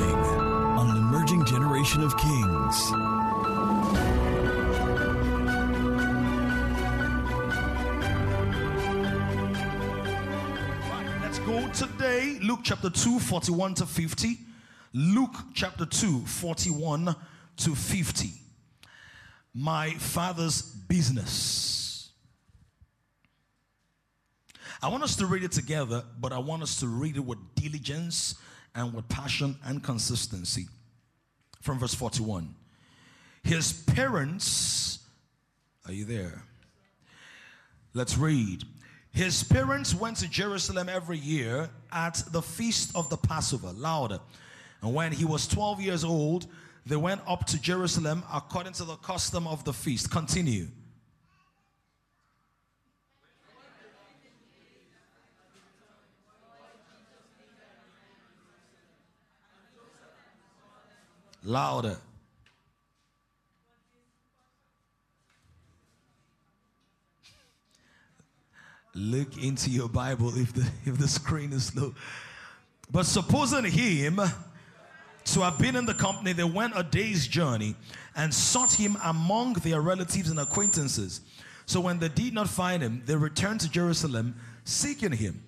On an emerging generation of kings. Right, Let's go today. Luke chapter 2, 41 to 50. Luke chapter 2, 41 to 50. My father's business. I want us to read it together, but I want us to read it with diligence and with passion and consistency. From verse 41. His parents, are you there? Let's read. His parents went to Jerusalem every year at the feast of the Passover, louder. And when he was 12 years old, they went up to Jerusalem according to the custom of the feast. Continue. Louder. Look into your Bible if the if the screen is low. But supposing him to have been in the company, they went a day's journey and sought him among their relatives and acquaintances. So when they did not find him, they returned to Jerusalem seeking him.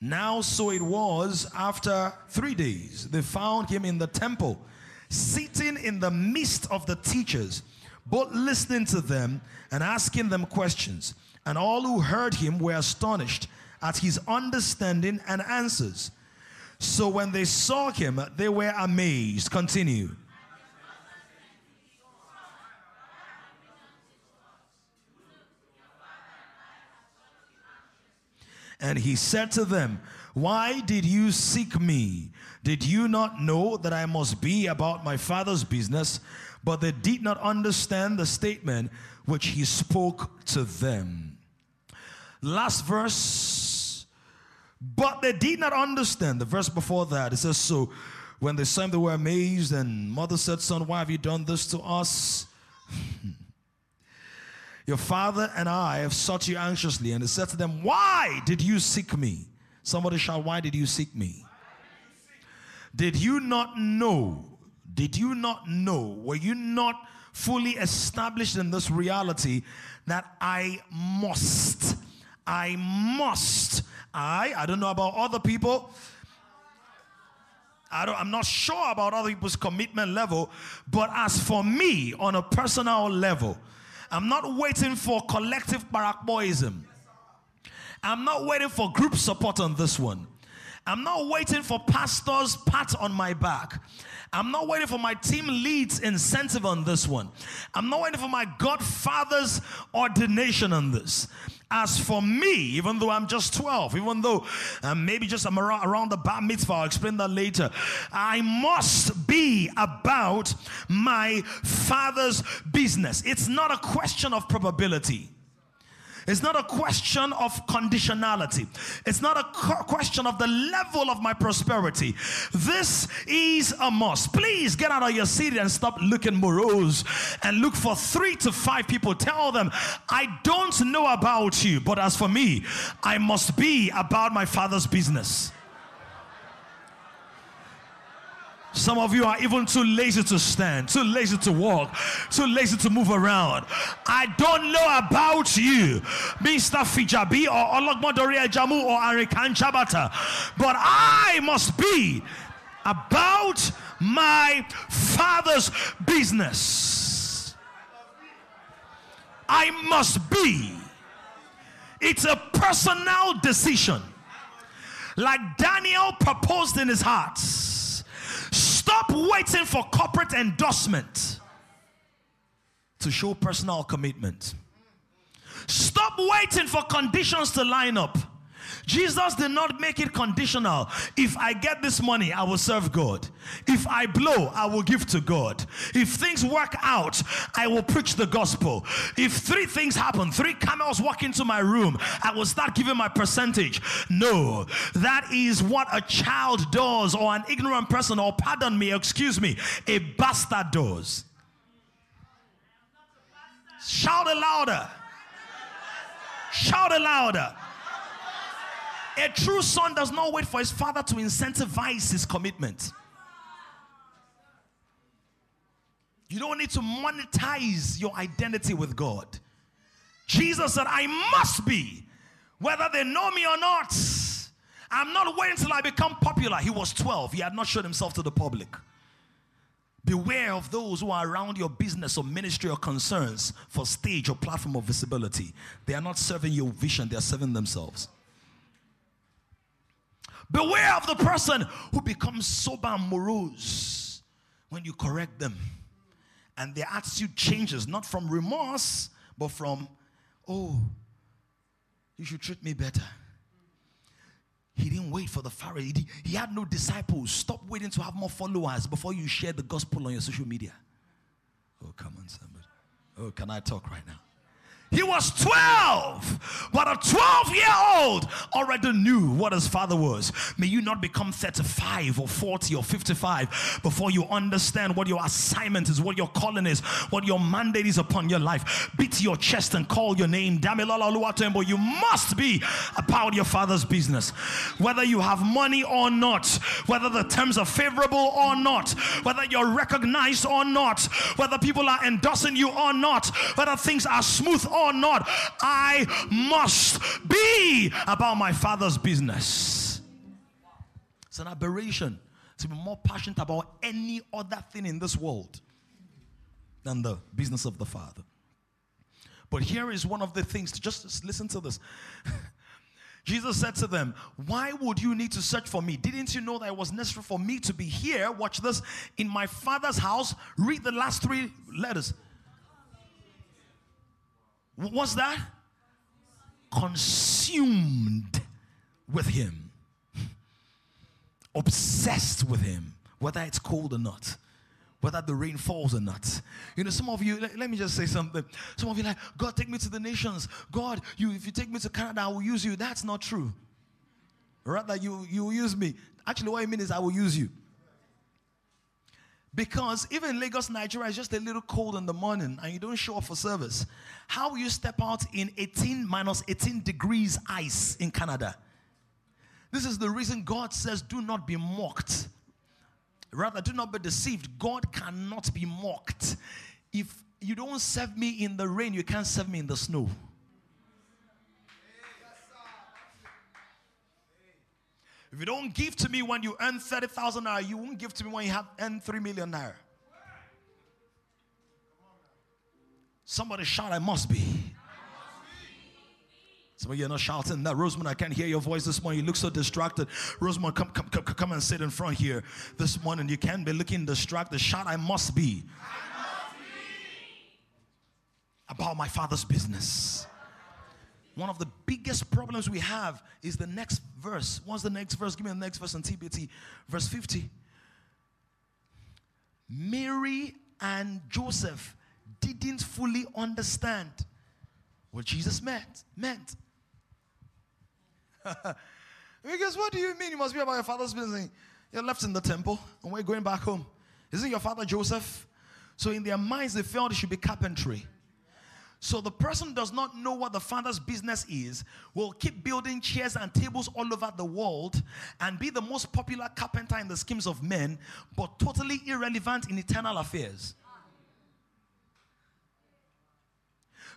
Now, so it was after three days, they found him in the temple, sitting in the midst of the teachers, both listening to them and asking them questions. And all who heard him were astonished at his understanding and answers. So when they saw him, they were amazed. Continue. And he said to them, Why did you seek me? Did you not know that I must be about my father's business? But they did not understand the statement which he spoke to them. Last verse. But they did not understand. The verse before that, it says, So when they saw him, they were amazed, and mother said, Son, why have you done this to us? Your father and I have sought you anxiously. And he said to them, Why did you seek me? Somebody shout, Why did you seek me? Did you not know? Did you not know? Were you not fully established in this reality that I must? I must. I, I don't know about other people. I don't, I'm not sure about other people's commitment level, but as for me, on a personal level, I'm not waiting for collective barakboism. I'm not waiting for group support on this one. I'm not waiting for pastors' pat on my back. I'm not waiting for my team lead's incentive on this one. I'm not waiting for my godfather's ordination on this. As for me, even though I'm just 12, even though um, maybe just I'm around, around the bar mitzvah, I'll explain that later. I must be about my father's business. It's not a question of probability. It's not a question of conditionality. It's not a question of the level of my prosperity. This is a must. Please get out of your seat and stop looking morose and look for three to five people. Tell them, I don't know about you, but as for me, I must be about my father's business. Some of you are even too lazy to stand, too lazy to walk, too lazy to move around. I don't know about you, Mr. Fijabi or Ologmodori Jamu or Arikan Chabata, but I must be about my father's business. I must be. It's a personal decision. Like Daniel proposed in his heart Stop waiting for corporate endorsement to show personal commitment. Stop waiting for conditions to line up. Jesus did not make it conditional. If I get this money, I will serve God. If I blow, I will give to God. If things work out, I will preach the gospel. If three things happen, three camels walk into my room, I will start giving my percentage. No, that is what a child does, or an ignorant person, or pardon me, excuse me, a bastard does. Shout it louder. Shout it louder. A true son does not wait for his father to incentivize his commitment. You don't need to monetize your identity with God. Jesus said, I must be, whether they know me or not. I'm not waiting till I become popular. He was 12, he had not shown himself to the public. Beware of those who are around your business or ministry or concerns for stage or platform of visibility. They are not serving your vision, they are serving themselves. Beware of the person who becomes sober and morose when you correct them. And their attitude changes, not from remorse, but from, oh, you should treat me better. He didn't wait for the Pharisees. He, he had no disciples. Stop waiting to have more followers before you share the gospel on your social media. Oh, come on, somebody. Oh, can I talk right now? He was 12, but a 12 year old already knew what his father was. May you not become 35 or 40 or 55 before you understand what your assignment is, what your calling is, what your mandate is upon your life. Beat your chest and call your name. Damilola You must be about your father's business. Whether you have money or not, whether the terms are favorable or not, whether you're recognized or not, whether people are endorsing you or not, whether things are smooth or or not, I must be about my father's business. It's an aberration to be more passionate about any other thing in this world than the business of the father. But here is one of the things, just listen to this. Jesus said to them, Why would you need to search for me? Didn't you know that it was necessary for me to be here? Watch this. In my father's house, read the last three letters. What's that? Consumed with Him, obsessed with Him, whether it's cold or not whether the rain falls or not. You know, some of you, let, let, me just say something. Some of you like, God, take me to the nations. God, you if you take me to Canada, I will use you. That's not true. Rather, you you will use me. Actually, what I mean is I will use you. Because even Lagos, Nigeria is just a little cold in the morning and you don't show up for service. How will you step out in 18 minus 18 degrees ice in Canada? This is the reason God says, do not be mocked. Rather, do not be deceived. God cannot be mocked. If you don't serve me in the rain, you can't serve me in the snow. If you don't give to me when you earn 30,000 naira, you won't give to me when you have earned 3 million naira. Somebody shout, I must be. Some of you are not shouting that. Rosamond, I can't hear your voice this morning. You look so distracted. Rosamond, come, come, come, come and sit in front here this morning. You can't be looking distracted. Shout, I must be. I must be. About my father's business. One of the biggest problems we have is the next verse. What's the next verse? Give me the next verse on TPT. Verse 50. Mary and Joseph didn't fully understand what Jesus meant. meant. because what do you mean? You must be about your father's business. You're left in the temple and we're going back home. Isn't your father Joseph? So in their minds, they felt it should be carpentry. So the person does not know what the father's business is, will keep building chairs and tables all over the world and be the most popular carpenter in the schemes of men, but totally irrelevant in eternal affairs.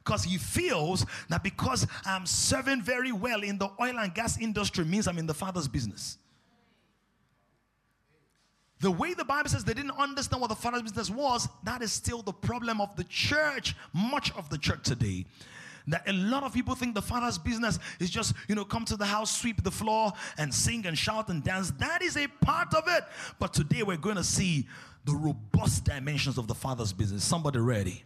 Because he feels that because I'm serving very well in the oil and gas industry means I'm in the father's business. The way the Bible says they didn't understand what the Father's business was, that is still the problem of the church, much of the church today. That a lot of people think the Father's business is just, you know, come to the house, sweep the floor, and sing and shout and dance. That is a part of it. But today we're going to see the robust dimensions of the Father's business. Somebody ready?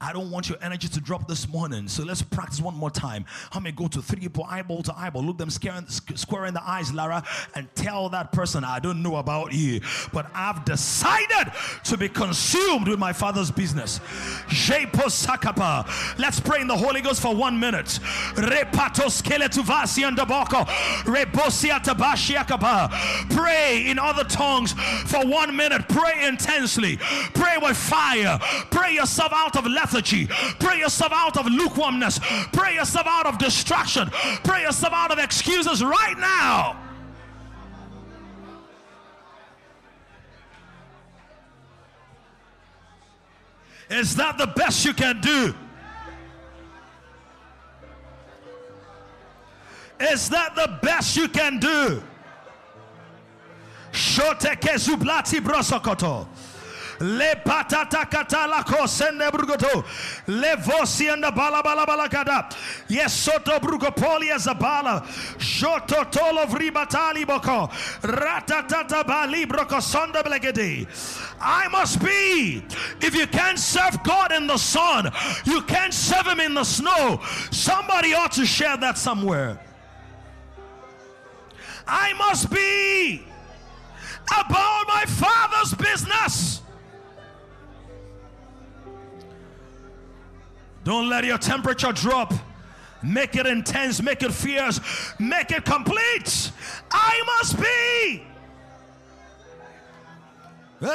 I don't want your energy to drop this morning. So let's practice one more time. How many go to three people, eyeball to eyeball, look them square in the eyes, Lara, and tell that person, I don't know about you, but I've decided to be consumed with my father's business. Let's pray in the Holy Ghost for one minute. Pray in other tongues for one minute. Pray intensely. Pray with fire. Pray yourself out of lethargy lethargy. Pray yourself out of lukewarmness. Pray yourself out of distraction. Pray yourself out of excuses right now. Is that the best you can do? Is that the best you can do? Shoteke zublati brosokoto. Le patata katala kosende brugoto. Le vosi and the bala bala bala kada. Yes, soto tolo vribatali boko. Ratatata bali broko sonda. I must be. If you can't serve God in the sun, you can't serve Him in the snow. Somebody ought to share that somewhere. I must be about my Father's business. Don't let your temperature drop. Make it intense, make it fierce, make it complete. I must be. Hey!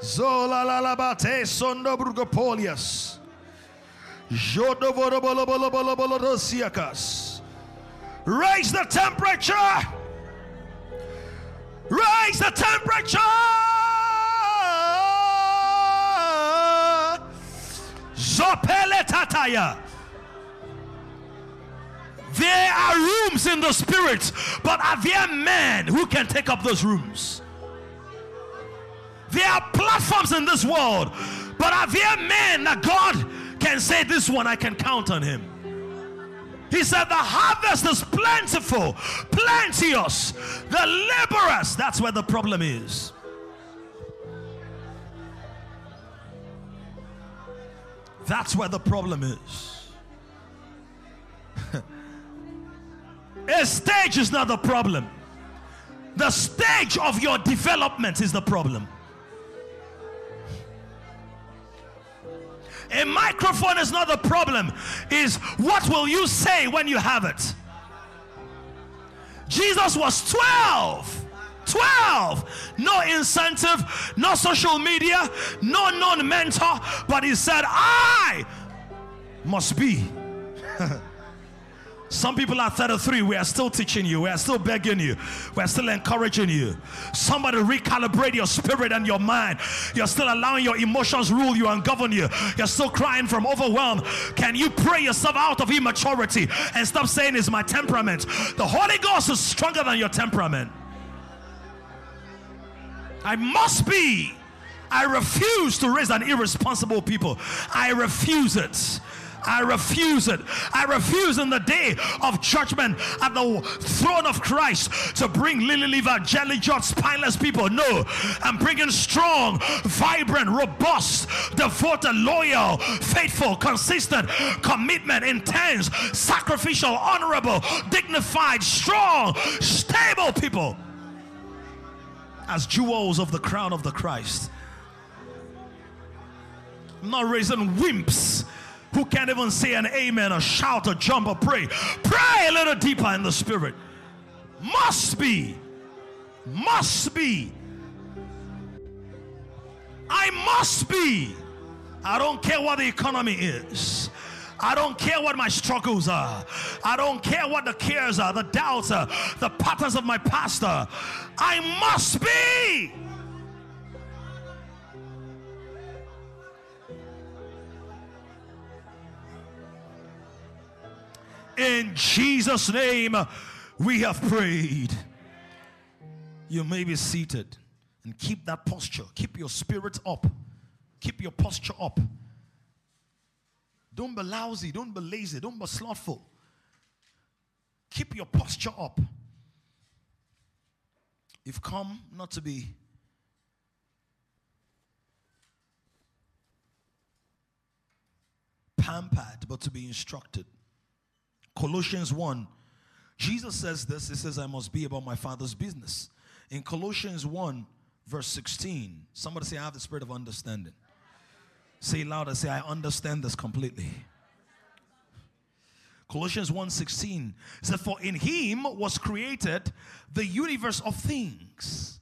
Zola la la bate sondo dosiakas. Raise the temperature. Raise the temperature. Zopele tataya. There are rooms in the spirit, but are there men who can take up those rooms? There are platforms in this world, but are there men that God can say, This one I can count on him? He said, The harvest is plentiful, plenteous. The laborers, that's where the problem is. That's where the problem is. A stage is not the problem. The stage of your development is the problem. A microphone is not the problem, is what will you say when you have it? Jesus was 12. 12. No incentive, no social media, no known mentor, but he said, I must be. Some people are 33. We are still teaching you. We are still begging you. We are still encouraging you. Somebody recalibrate your spirit and your mind. You're still allowing your emotions rule you and govern you. You're still crying from overwhelm. Can you pray yourself out of immaturity and stop saying it's my temperament? The Holy Ghost is stronger than your temperament. I must be. I refuse to raise an irresponsible people. I refuse it. I refuse it. I refuse in the day of judgment at the throne of Christ to bring lily liver, jelly jot, spineless people. No, I'm bringing strong, vibrant, robust, devoted, loyal, faithful, consistent, commitment, intense, sacrificial, honorable, dignified, strong, stable people as jewels of the crown of the Christ. I'm not raising wimps who can't even say an amen or shout or jump or pray. Pray a little deeper in the spirit. Must be. Must be. I must be. I don't care what the economy is. I don't care what my struggles are. I don't care what the cares are, the doubts are, the patterns of my pastor. I must be. In Jesus' name, we have prayed. You may be seated and keep that posture. Keep your spirit up. Keep your posture up. Don't be lousy. Don't be lazy. Don't be slothful. Keep your posture up. You've come not to be pampered, but to be instructed. Colossians 1, Jesus says this. He says, I must be about my Father's business. In Colossians 1, verse 16, somebody say, I have the spirit of understanding. Say louder, say, I understand this completely. Colossians 1:16 said, For in him was created the universe of things,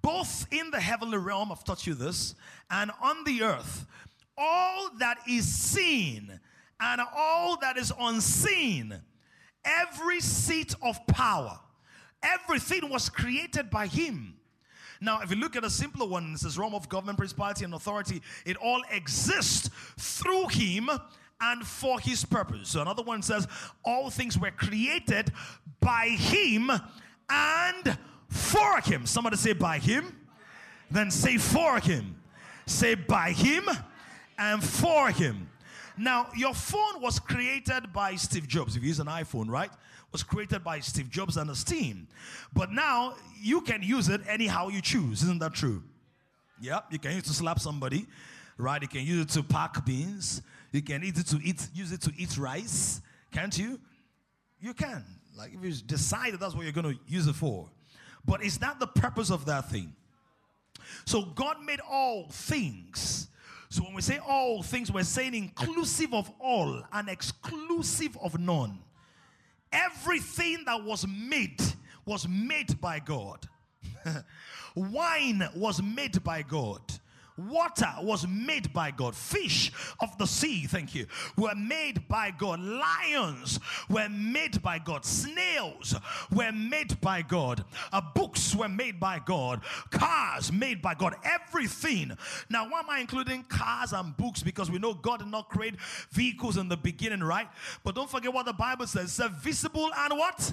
both in the heavenly realm, I've taught you this, and on the earth. All that is seen and all that is unseen, every seat of power, everything was created by him Now, if you look at a simpler one, it says realm of government, principality, and authority. It all exists through him and for his purpose. So another one says all things were created by him and for him. Somebody say by him, then say for him. Say by him and for him. Now, your phone was created by Steve Jobs. If you use an iPhone, right? Was created by Steve Jobs and his team. But now you can use it anyhow you choose. Isn't that true? Yep. You can use it to slap somebody, right? You can use it to pack beans. You can use it to eat, use it to eat rice. Can't you? You can. Like if you decide that that's what you're going to use it for. But is that the purpose of that thing? So God made all things. So when we say all things, we're saying inclusive of all and exclusive of none. Everything that was made was made by God. Wine was made by God. Water was made by God. Fish of the sea, thank you, were made by God. Lions were made by God. Snails were made by God. Uh, books were made by God. Cars made by God. Everything. Now, why am I including cars and books? Because we know God did not create vehicles in the beginning, right? But don't forget what the Bible says. It's visible and what?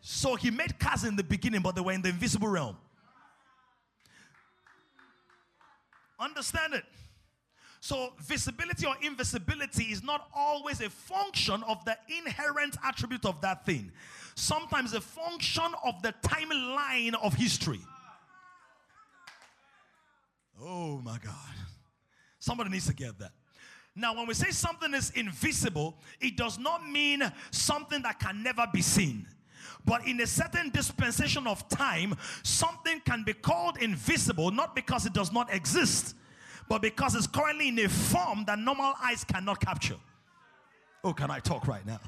So he made cars in the beginning, but they were in the invisible realm. Understand it. So, visibility or invisibility is not always a function of the inherent attribute of that thing. Sometimes a function of the timeline of history. Oh my God. Somebody needs to get that. Now, when we say something is invisible, it does not mean something that can never be seen. But in a certain dispensation of time, something can be called invisible not because it does not exist, but because it's currently in a form that normal eyes cannot capture. Oh, can I talk right now?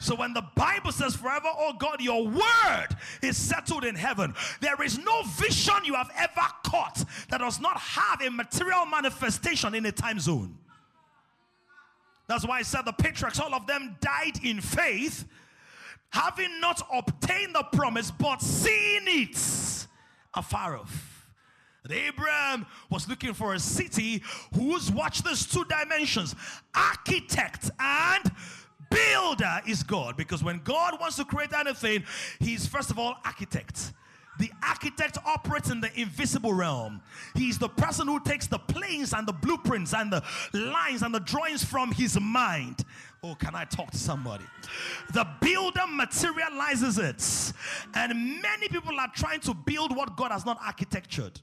So when the Bible says, Forever, oh God, your word is settled in heaven, there is no vision you have ever caught that does not have a material manifestation in a time zone. That's why I said the patriarchs, all of them died in faith having not obtained the promise, but seeing it afar off. Abraham was looking for a city whose, watch this two dimensions, architect and builder is God. Because when God wants to create anything, he's first of all architect. The architect operates in the invisible realm. He's the person who takes the plans and the blueprints and the lines and the drawings from his mind. Oh, can I talk to somebody? The builder materializes it. And many people are trying to build what God has not architectured.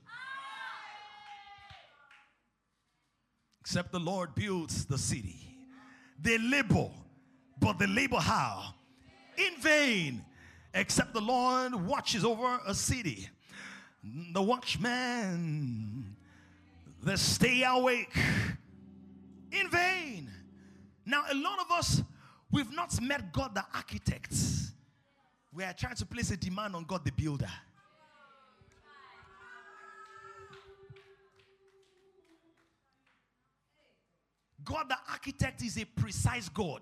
Except the Lord builds the city. They labor, but they labor how? In vain except the Lord watches over a city. The watchman, they stay awake in vain. Now, a lot of us, we've not met God the architect. We are trying to place a demand on God the builder. God the architect is a precise God,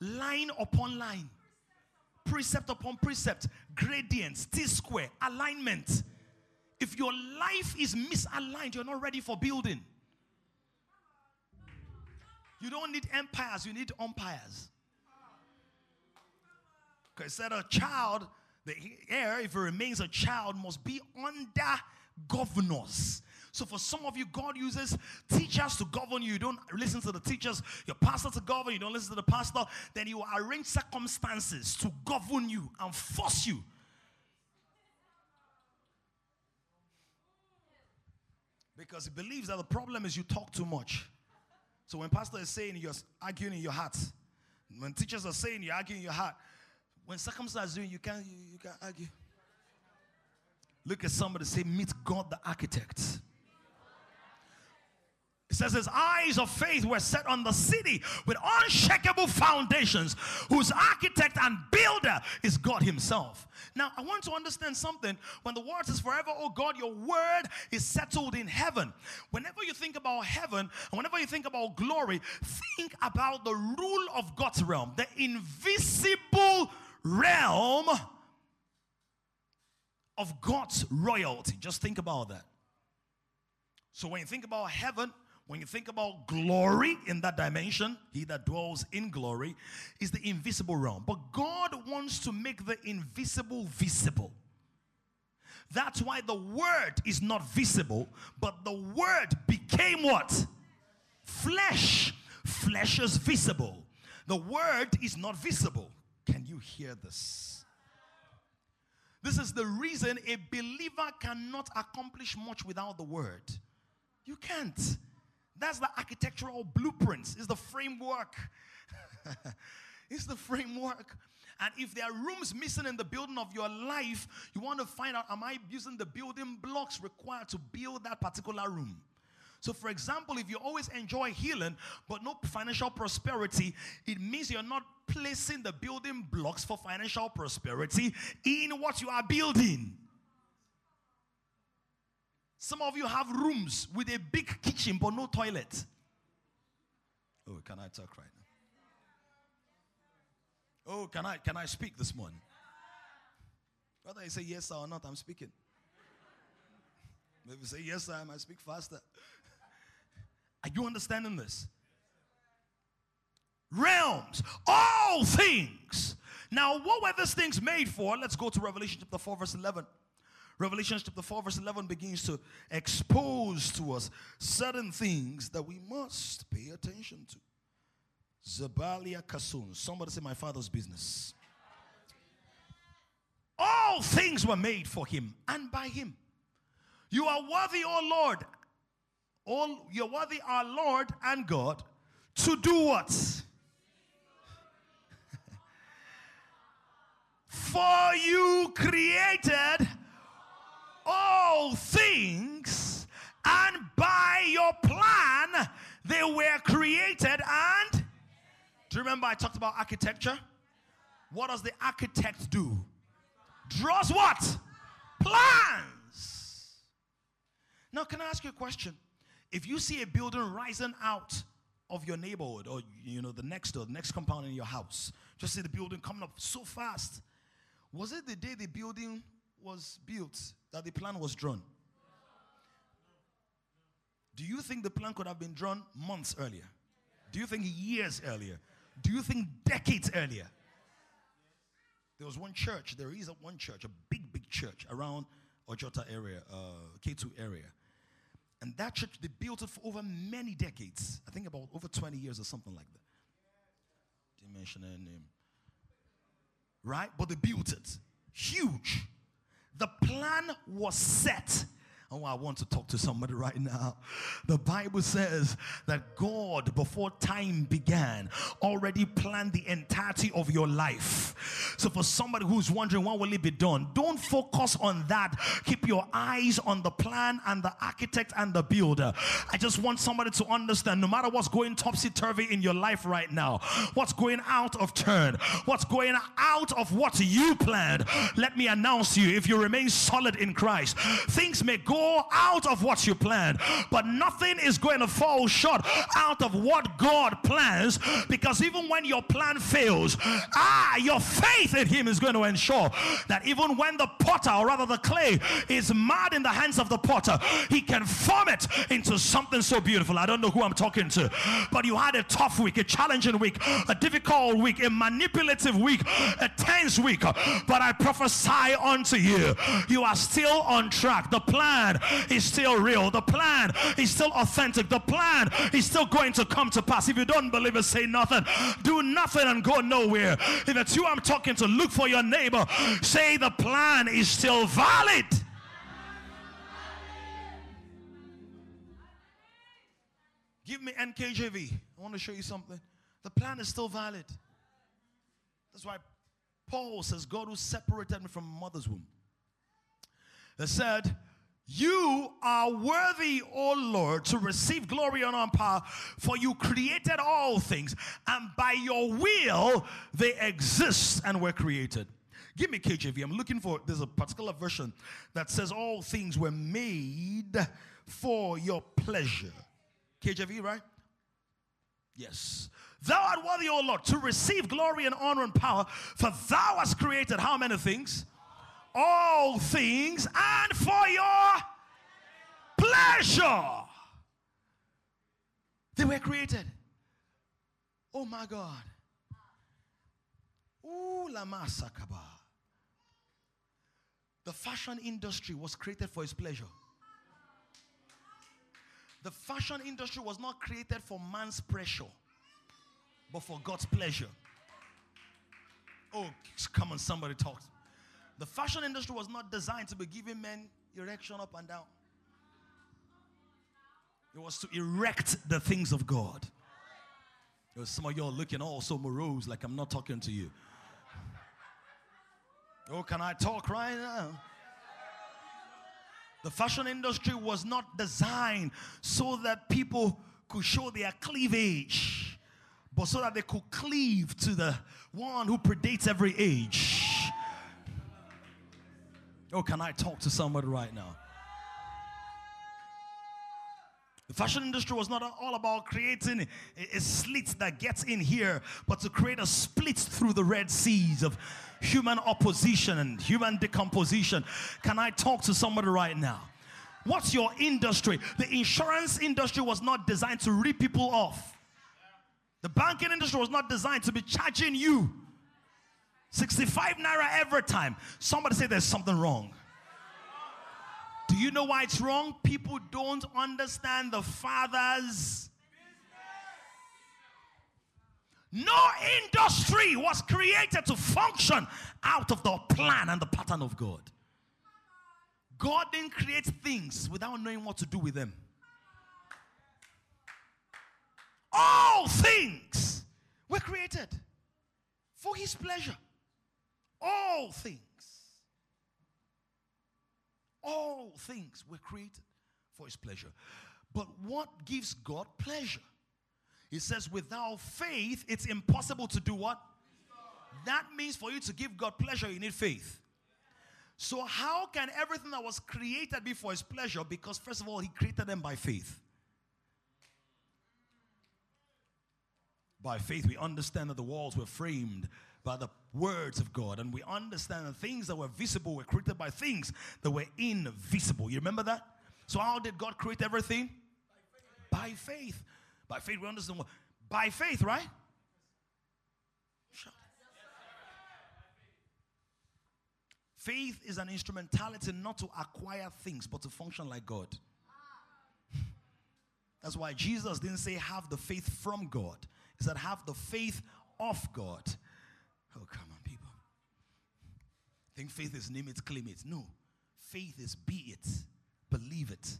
line upon line precept upon precept, gradients, T square, alignment. If your life is misaligned, you're not ready for building. You don't need empires, you need umpires. Because said a child, the heir, if it remains a child, must be under governors. So for some of you, God uses teachers to govern you. You don't listen to the teachers, your pastor to govern, you don't listen to the pastor. Then you arrange circumstances to govern you and force you. Because he believes that the problem is you talk too much. So when pastor is saying you're arguing in your heart, when teachers are saying you're arguing in your heart, when circumstances doing you can't you, you can't argue. Look at somebody say, meet God the architect. It says his eyes of faith were set on the city with unshakable foundations, whose architect and builder is God Himself. Now, I want to understand something. When the word says, Forever, oh God, your word is settled in heaven. Whenever you think about heaven, and whenever you think about glory, think about the rule of God's realm, the invisible realm of God's royalty. Just think about that. So when you think about heaven, when you think about glory in that dimension, he that dwells in glory is the invisible realm. But God wants to make the invisible visible. That's why the word is not visible, but the word became what? Flesh. Flesh is visible. The word is not visible. Can you hear this? This is the reason a believer cannot accomplish much without the word. You can't. That's the architectural blueprints, it's the framework. it's the framework. And if there are rooms missing in the building of your life, you want to find out am I using the building blocks required to build that particular room? So, for example, if you always enjoy healing but no financial prosperity, it means you're not placing the building blocks for financial prosperity in what you are building. Some of you have rooms with a big kitchen but no toilet. Oh, can I talk right now? Oh, can I can I speak this morning? Whether you say yes or not, I'm speaking. Maybe say yes, I might speak faster. Are you understanding this? Realms, all things. Now, what were these things made for? Let's go to Revelation chapter 4, verse 11. Revelation chapter 4, verse 11 begins to expose to us certain things that we must pay attention to. Zabalia Kasun. Somebody say, My father's business. All things were made for him and by him. You are worthy, O Lord. All you're worthy, our Lord and God, to do what? For you created all things, and by your plan they were created and do you remember I talked about architecture? What does the architect do? Draws what? Plans. Now, can I ask you a question? If you see a building rising out of your neighborhood or you know the next door, the next compound in your house, just see the building coming up so fast. Was it the day the building was built that the plan was drawn? Do you think the plan could have been drawn months earlier? Do you think years earlier? Do you think decades earlier? There was one church, there is one church, a big, big church around Ojota area, uh, Ketu area. And that church, they built it for over many decades. I think about over 20 years or something like that. Didn't mention their name. Right? But they built it. Huge. The plan was set Oh, I want to talk to somebody right now. The Bible says that God, before time began, already planned the entirety of your life. So, for somebody who's wondering when will it be done, don't focus on that. Keep your eyes on the plan and the architect and the builder. I just want somebody to understand no matter what's going topsy turvy in your life right now, what's going out of turn, what's going out of what you planned, let me announce you if you remain solid in Christ, things may go out of what you planned, but nothing is going to fall short out of what God plans because even when your plan fails, ah, your faith in Him is going to ensure that even when the potter, or rather the clay, is mad in the hands of the potter, He can form it into something so beautiful. I don't know who I'm talking to, but you had a tough week, a challenging week, a difficult week, a manipulative week, a tense week, but I prophesy unto you, you are still on track. The plan is still real. The plan is still authentic. The plan is still going to come to pass. If you don't believe it, say nothing. Do nothing and go nowhere. If it's you I'm talking to, look for your neighbor. Say the plan is still valid. Give me NKJV. I want to show you something. The plan is still valid. That's why Paul says, God who separated me from mother's womb. They said, you are worthy, O Lord, to receive glory, and honor, and power, for you created all things, and by your will they exist and were created. Give me KJV. I'm looking for, there's a particular version that says all things were made for your pleasure. KJV, right? Yes. Thou art worthy, O Lord, to receive glory and honor and power, for thou hast created how many things? All things and for your pleasure. They were created. Oh my God. Ooh, lama sakaba. The fashion industry was created for his pleasure. The fashion industry was not created for man's pressure, but for God's pleasure. Oh, come on, somebody talk. The fashion industry was not designed to be giving men erection up and down. It was to erect the things of God. Some of y'all looking all so morose like I'm not talking to you. Oh, can I talk right now? The fashion industry was not designed so that people could show their cleavage, but so that they could cleave to the one who predates every age. Oh, can I talk to somebody right now? The fashion industry was not all about creating a, slit that gets in here, but to create a split through the Red Seas of human opposition and human decomposition. Can I talk to somebody right now? What's your industry? The insurance industry was not designed to rip people off. The banking industry was not designed to be charging you 65 naira every time. Somebody say there's something wrong. Do you know why it's wrong? People don't understand the Father's. No industry was created to function out of the plan and the pattern of God. God didn't create things without knowing what to do with them. All things were created for His pleasure. All things. All things were created for his pleasure. But what gives God pleasure? He says, without faith, it's impossible to do what? That means for you to give God pleasure, you need faith. So, how can everything that was created be for his pleasure? Because, first of all, he created them by faith. By faith, we understand that the walls were framed by the words of God. And we understand that things that were visible were created by things that were invisible. You remember that? So, how did God create everything? By faith. By faith, by faith we understand what? By faith, right? Faith is an instrumentality not to acquire things, but to function like God. That's why Jesus didn't say have the faith from God. He said have the faith of God. Oh, come on, people. Think faith is name it, claim it. No. Faith is be it, believe it,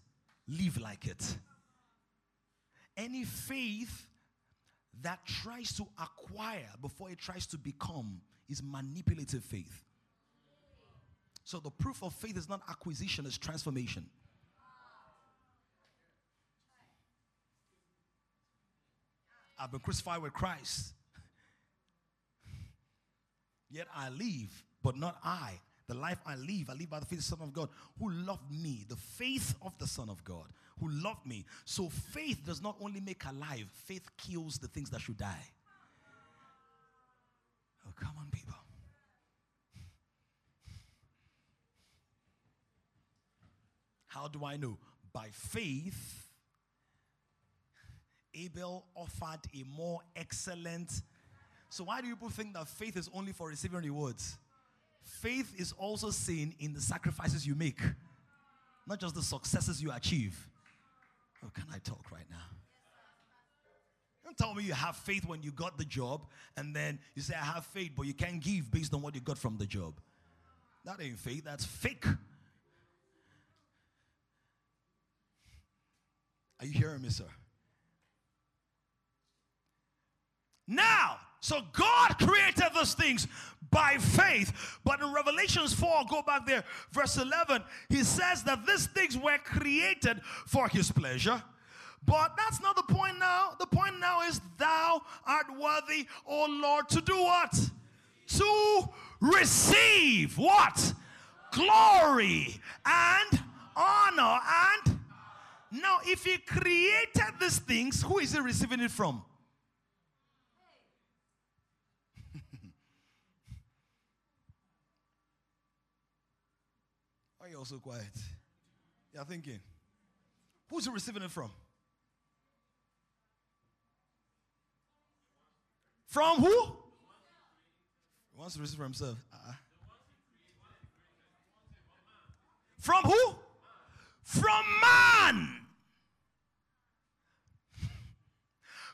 live like it. Any faith that tries to acquire before it tries to become is manipulative faith. So the proof of faith is not acquisition, it's transformation. I've been crucified with Christ. Yet I live, but not I. The life I live, I live by the faith of the Son of God who loved me. The faith of the Son of God who loved me. So faith does not only make alive, faith kills the things that should die. Oh, come on, people. How do I know? By faith, Abel offered a more excellent so, why do people think that faith is only for receiving rewards? Faith is also seen in the sacrifices you make, not just the successes you achieve. Oh, can I talk right now? Don't tell me you have faith when you got the job and then you say, I have faith, but you can't give based on what you got from the job. That ain't faith, that's fake. Are you hearing me, sir? Now, so God created those things by faith. But in Revelations 4, go back there, verse 11, he says that these things were created for his pleasure. But that's not the point now. The point now is, Thou art worthy, O Lord, to do what? To receive what? Glory and honor. And now, if He created these things, who is He receiving it from? You all so quiet? You're thinking, who's receiving it from? From who? He wants to receive from himself. Uh-uh. From who? From man.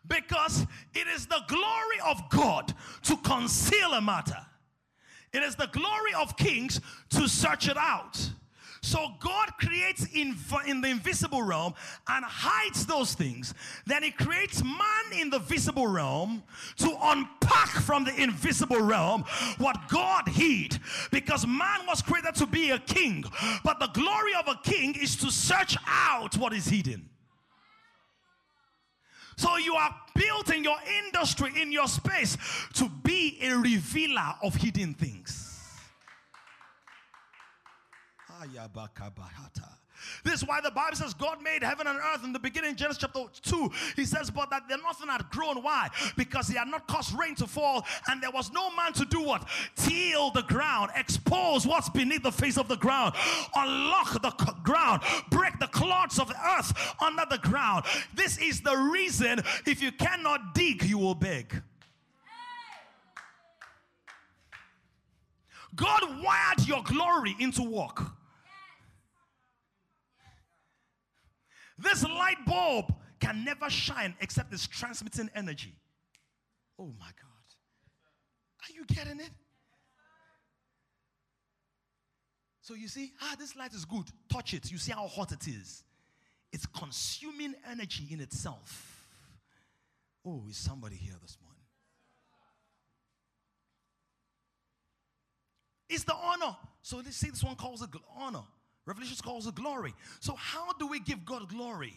Because it is the glory of God to conceal a matter. It is the glory of kings to search it out. So God creates in, in the invisible realm and hides those things. Then He creates man in the visible realm to unpack from the invisible realm what God hid. Because man was created to be a king, but the glory of a king is to search out what is hidden. So you are built in your industry, in your space, to be a revealer of hidden things. This is why the Bible says God made heaven and earth in the beginning, Genesis chapter 2. He says, But that there nothing had grown. Why? Because he had not caused rain to fall, and there was no man to do what? Till the ground, expose what's beneath the face of the ground, unlock the ground, break the clods of the earth under the ground. This is the reason if you cannot dig, you will beg. God wired your glory into work. This light bulb can never shine except it's transmitting energy. Oh my God. Are you getting it? So you see, ah, this light is good. Touch it. You see how hot it is. It's consuming energy in itself. Oh, is somebody here this morning? It's the honor. So let's see this one calls it honor. Revelation calls it glory. So, how do we give God glory?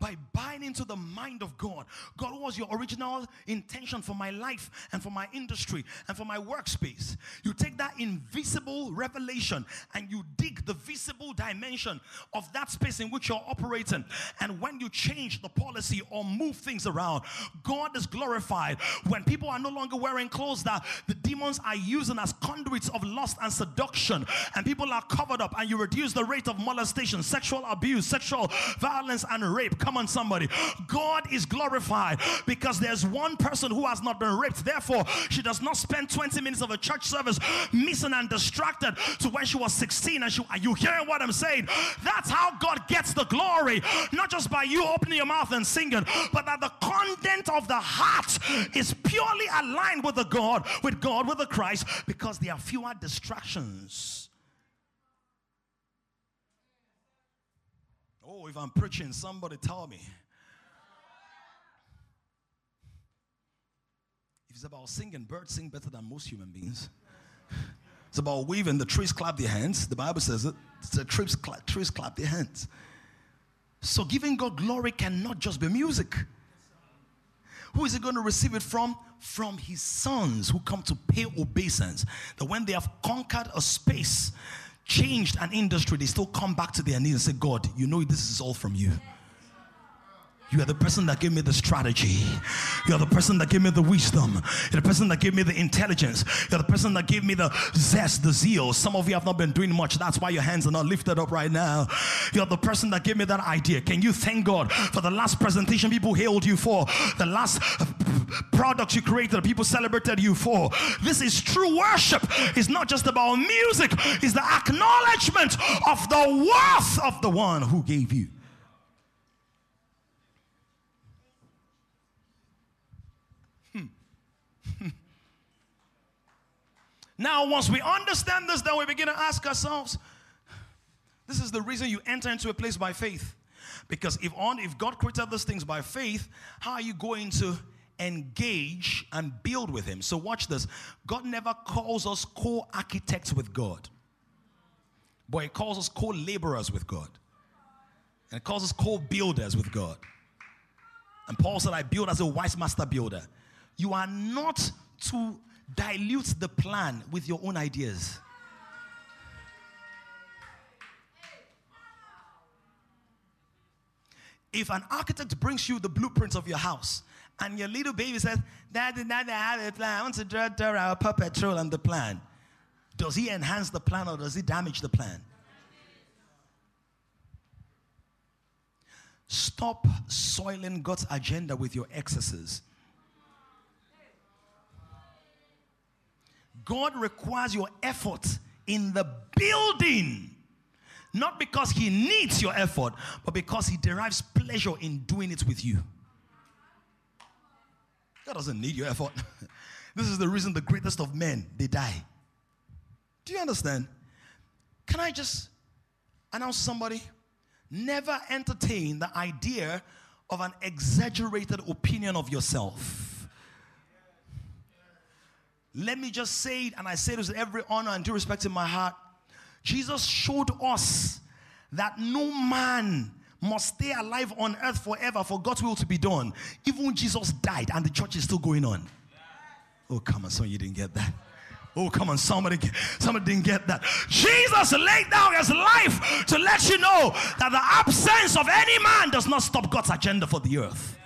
By buying into the mind of God. God was your original intention for my life and for my industry and for my workspace. You take that invisible revelation and you dig the visible dimension of that space in which you're operating. And when you change the policy or move things around, God is glorified. When people are no longer wearing clothes that the demons are using as conduits of lust and seduction, and people are covered up, and you reduce the rate of molestation, sexual abuse, sexual violence, and rape. Come on, somebody. God is glorified because there's one person who has not been raped. Therefore, she does not spend 20 minutes of a church service missing and distracted to when she was 16. And she, are you hearing what I'm saying? That's how God gets the glory. Not just by you opening your mouth and singing, but that the content of the heart is purely aligned with the God, with God, with the Christ, because there are fewer distractions. Oh, if I'm preaching, somebody tell me. If it's about singing, birds sing better than most human beings. It's about weaving, the trees clap their hands. The Bible says it. The trees clap, trees clap their hands. So giving God glory cannot just be music. Who is he going to receive it from? From his sons who come to pay obeisance. That when they have conquered a space, changed an industry, they still come back to their knees and say, God, you know this is all from you. You are the person that gave me the strategy. You are the person that gave me the wisdom. You're the person that gave me the intelligence. You're the person that gave me the zest, the zeal. Some of you have not been doing much. That's why your hands are not lifted up right now. You're the person that gave me that idea. Can you thank God for the last presentation people hailed you for? The last product you created, people celebrated you for. This is true worship. It's not just about music, it's the acknowledgement of the worth of the one who gave you. Now, once we understand this, then we begin to ask ourselves this is the reason you enter into a place by faith. Because if, on, if God created these things by faith, how are you going to engage and build with Him? So, watch this. God never calls us co architects with God, but He calls us co laborers with God. And He calls us co builders with God. And Paul said, I build as a wise master builder. You are not to dilutes the plan with your own ideas. If an architect brings you the blueprints of your house and your little baby says, Daddy, Daddy, I have a plan. I want to draw, draw our Paw on the plan. Does he enhance the plan or does he damage the plan? Stop soiling God's agenda with your excesses. God requires your effort in the building. Not because he needs your effort, but because he derives pleasure in doing it with you. God doesn't need your effort. this is the reason the greatest of men they die. Do you understand? Can I just announce somebody? Never entertain the idea of an exaggerated opinion of yourself. Let me just say it, and I say this with every honor and due respect in my heart. Jesus showed us that no man must stay alive on earth forever for God's will to be done. Even Jesus died, and the church is still going on. Oh, come on, son, you didn't get that. Oh, come on, somebody, somebody didn't get that. Jesus laid down his life to let you know that the absence of any man does not stop God's agenda for the earth.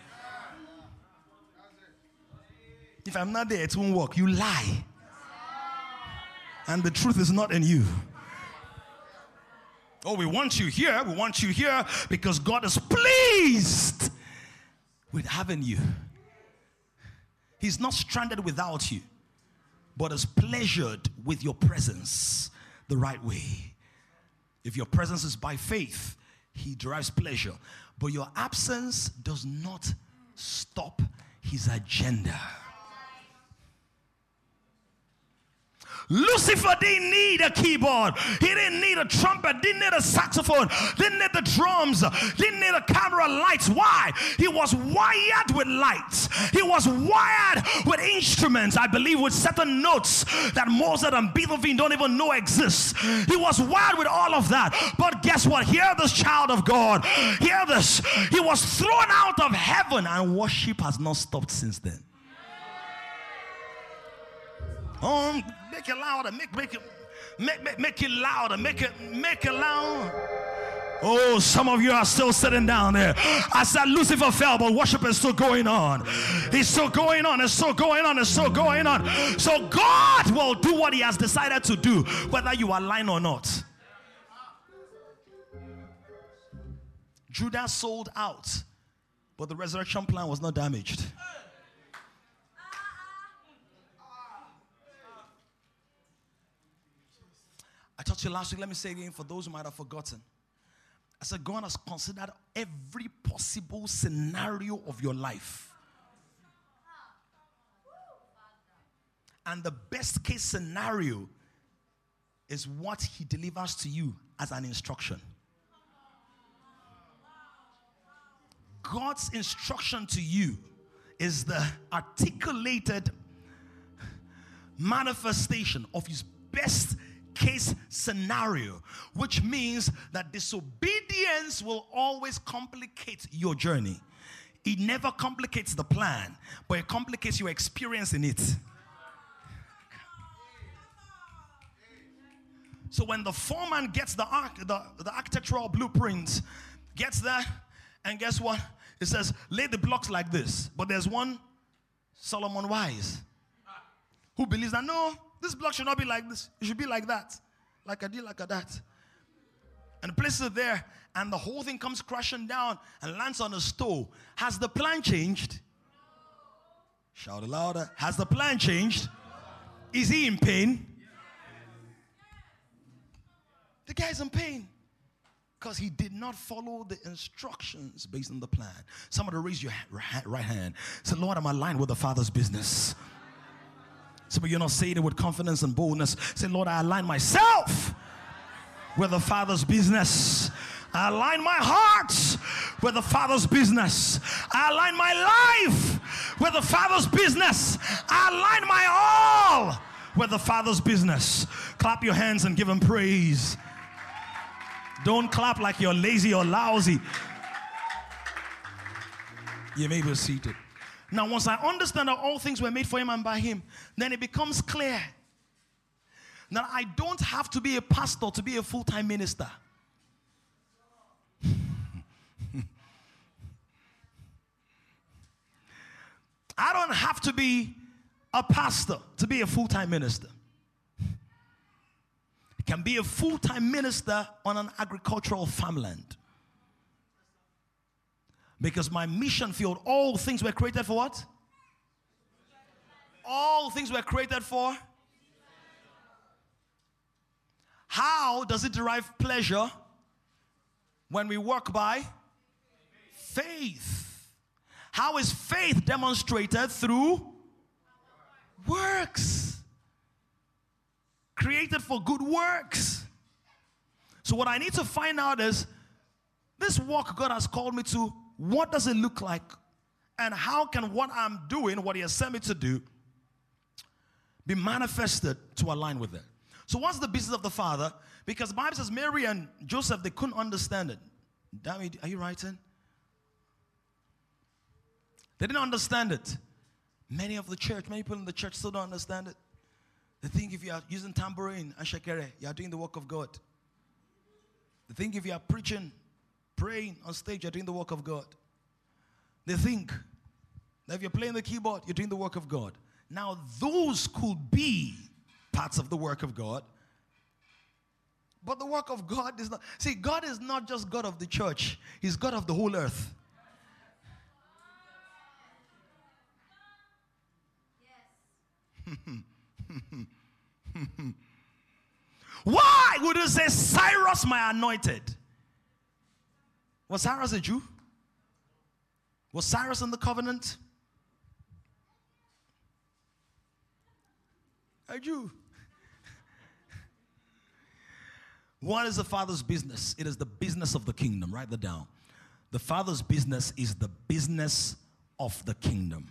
If I'm not there, it won't work. You lie. And the truth is not in you. Oh, we want you here. We want you here because God is pleased with having you. He's not stranded without you but is pleasured with your presence the right way. If your presence is by faith, he derives pleasure. But your absence does not stop his agenda. Lucifer didn't need a keyboard. He didn't need a trumpet. Didn't need a saxophone. Didn't need the drums. Didn't need a camera lights. Why? He was wired with lights. He was wired with instruments. I believe with certain notes that Mozart and Beethoven don't even know exist. He was wired with all of that. But guess what? Hear this child of God. Hear this. He was thrown out of heaven and worship has not stopped since then. Um, make it louder. Make, make it, make, make, make it louder. Make it, make it loud. Oh, some of you are still sitting down there. I said Lucifer fell, but worship is still going on. It's still going on. It's still going on. It's still going on. So God will do what He has decided to do, whether you align or not. Judas sold out, but the resurrection plan was not damaged. I taught you last week, let me say again for those who might have forgotten. I said, God has considered every possible scenario of your life. And the best case scenario is what He delivers to you as an instruction. God's instruction to you is the articulated manifestation of His best case scenario, which means that disobedience will always complicate your journey. It never complicates the plan, but it complicates your experience in it. So when the foreman gets the, arch- the, the architectural blueprint, gets there, and guess what? It says, lay the blocks like this. But there's one Solomon Wise who believes that no, this block should not be like this. It should be like that. Like a deal, like a that. And places it there, and the whole thing comes crashing down and lands on a stove. Has the plan changed? Shout it louder. Has the plan changed? Is he in pain? The guy's in pain because he did not follow the instructions based on the plan. Somebody raise your right hand. Say, Lord, I'm aligned with the Father's business. Some of you are not saying it with confidence and boldness. Say, Lord, I align myself with the Father's business. I align my heart with the Father's business. I align my life with the Father's business. I align my all with the Father's business. Clap your hands and give Him praise. Don't clap like you're lazy or lousy. You may be seated. Now, once I understand that all things were made for him and by him, then it becomes clear that I don't have to be a pastor to be a full time minister. I don't have to be a pastor to be a full time minister. I can be a full time minister on an agricultural farmland. Because my mission field, all things were created for what? All things were created for. How does it derive pleasure? When we work by faith. How is faith demonstrated? Through works. Created for good works. So, what I need to find out is this walk God has called me to, what does it look like? And how can what I'm doing, what He has sent me to do, be manifested to align with it? So, what's the business of the Father? Because the Bible says Mary and Joseph, they couldn't understand it. Damn are you writing? They didn't understand it. Many of the church, many people in the church still don't understand it. They think if you are using tambourine and shekere, you are doing the work of God. They think if you are preaching, praying on stage, you're doing the work of God. They think that if you're playing the keyboard, you're doing the work of God. Now, those could be parts of the work of God. But the work of God is not. See, God is not just God of the church, He's God of the whole earth. Why would you say Cyrus my anointed? Was Cyrus a Jew? Was Cyrus in the covenant? A Jew. what is the Father's business? It is the business of the kingdom. Write that down. The Father's business is the business of the kingdom.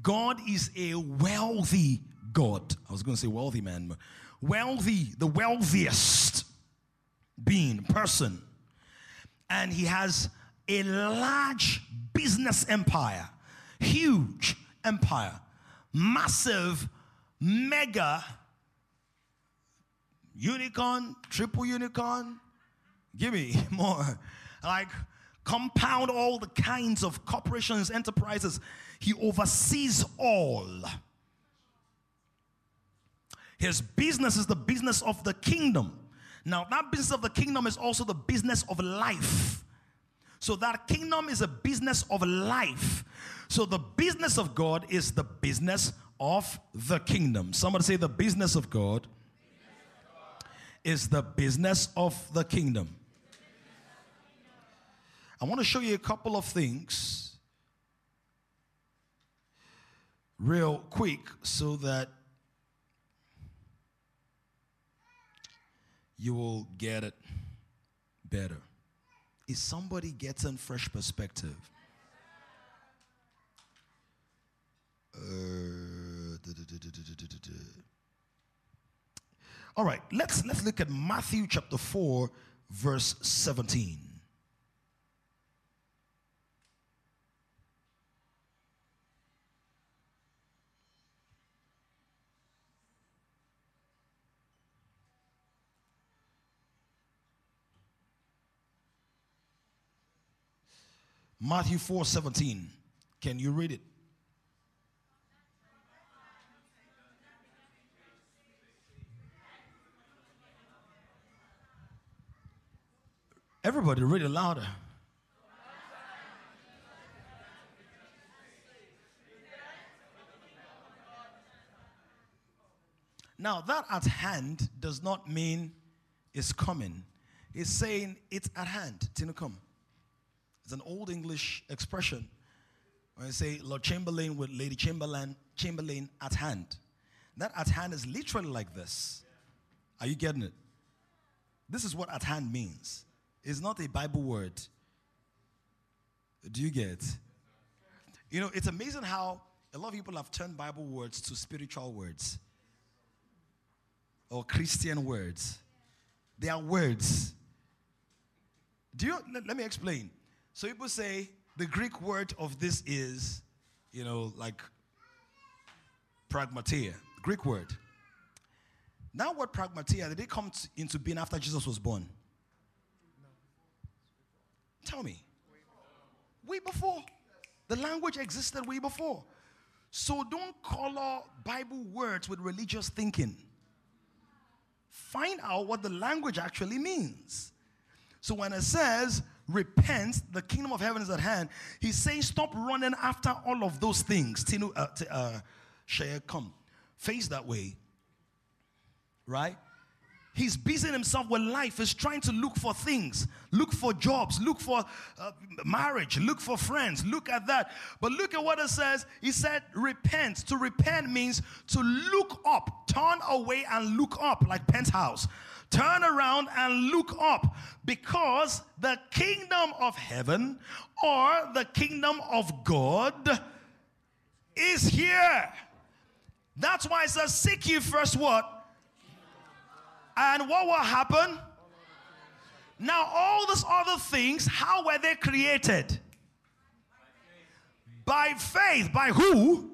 God is a wealthy God. I was going to say wealthy man. Wealthy, the wealthiest being, person. And he has a large business empire, huge empire, massive, mega, unicorn, triple unicorn. Give me more. Like, compound all the kinds of corporations, enterprises. He oversees all. His business is the business of the kingdom. Now, that business of the kingdom is also the business of life. So, that kingdom is a business of life. So, the business of God is the business of the kingdom. Somebody say, the business of God is the business of the kingdom. I want to show you a couple of things real quick so that you will get it better. Is somebody getting fresh perspective? All right, let's let's look at Matthew chapter 4 verse 17. Matthew 4 17. Can you read it? Everybody, read it louder. Now, that at hand does not mean it's coming. It's saying it's at hand. It's going To come. It's an old English expression. When you say Lord Chamberlain with Lady Chamberlain, Chamberlain at hand. That at hand is literally like this. Are you getting it? This is what at hand means. It's not a Bible word. Do you get? You know, it's amazing how a lot of people have turned Bible words to spiritual words or Christian words. They are words. Do you let, let me explain. So people say the Greek word of this is, you know, like pragmatia, Greek word. Now, what pragmatia did it come to, into being after Jesus was born? Tell me. Way before. The language existed way before. So don't color Bible words with religious thinking. Find out what the language actually means. So when it says repent, the kingdom of heaven is at hand. He's saying, stop running after all of those things. Tinu, uh, t- uh, come. Face that way. Right? He's busying himself with life. He's trying to look for things, look for jobs, look for uh, marriage, look for friends. Look at that. But look at what it says. He said, repent. To repent means to look up, turn away and look up, like penthouse. Turn around and look up because the kingdom of heaven or the kingdom of God is here. That's why it says, Seek ye first what? And what will happen? Now, all these other things, how were they created? By faith. By who?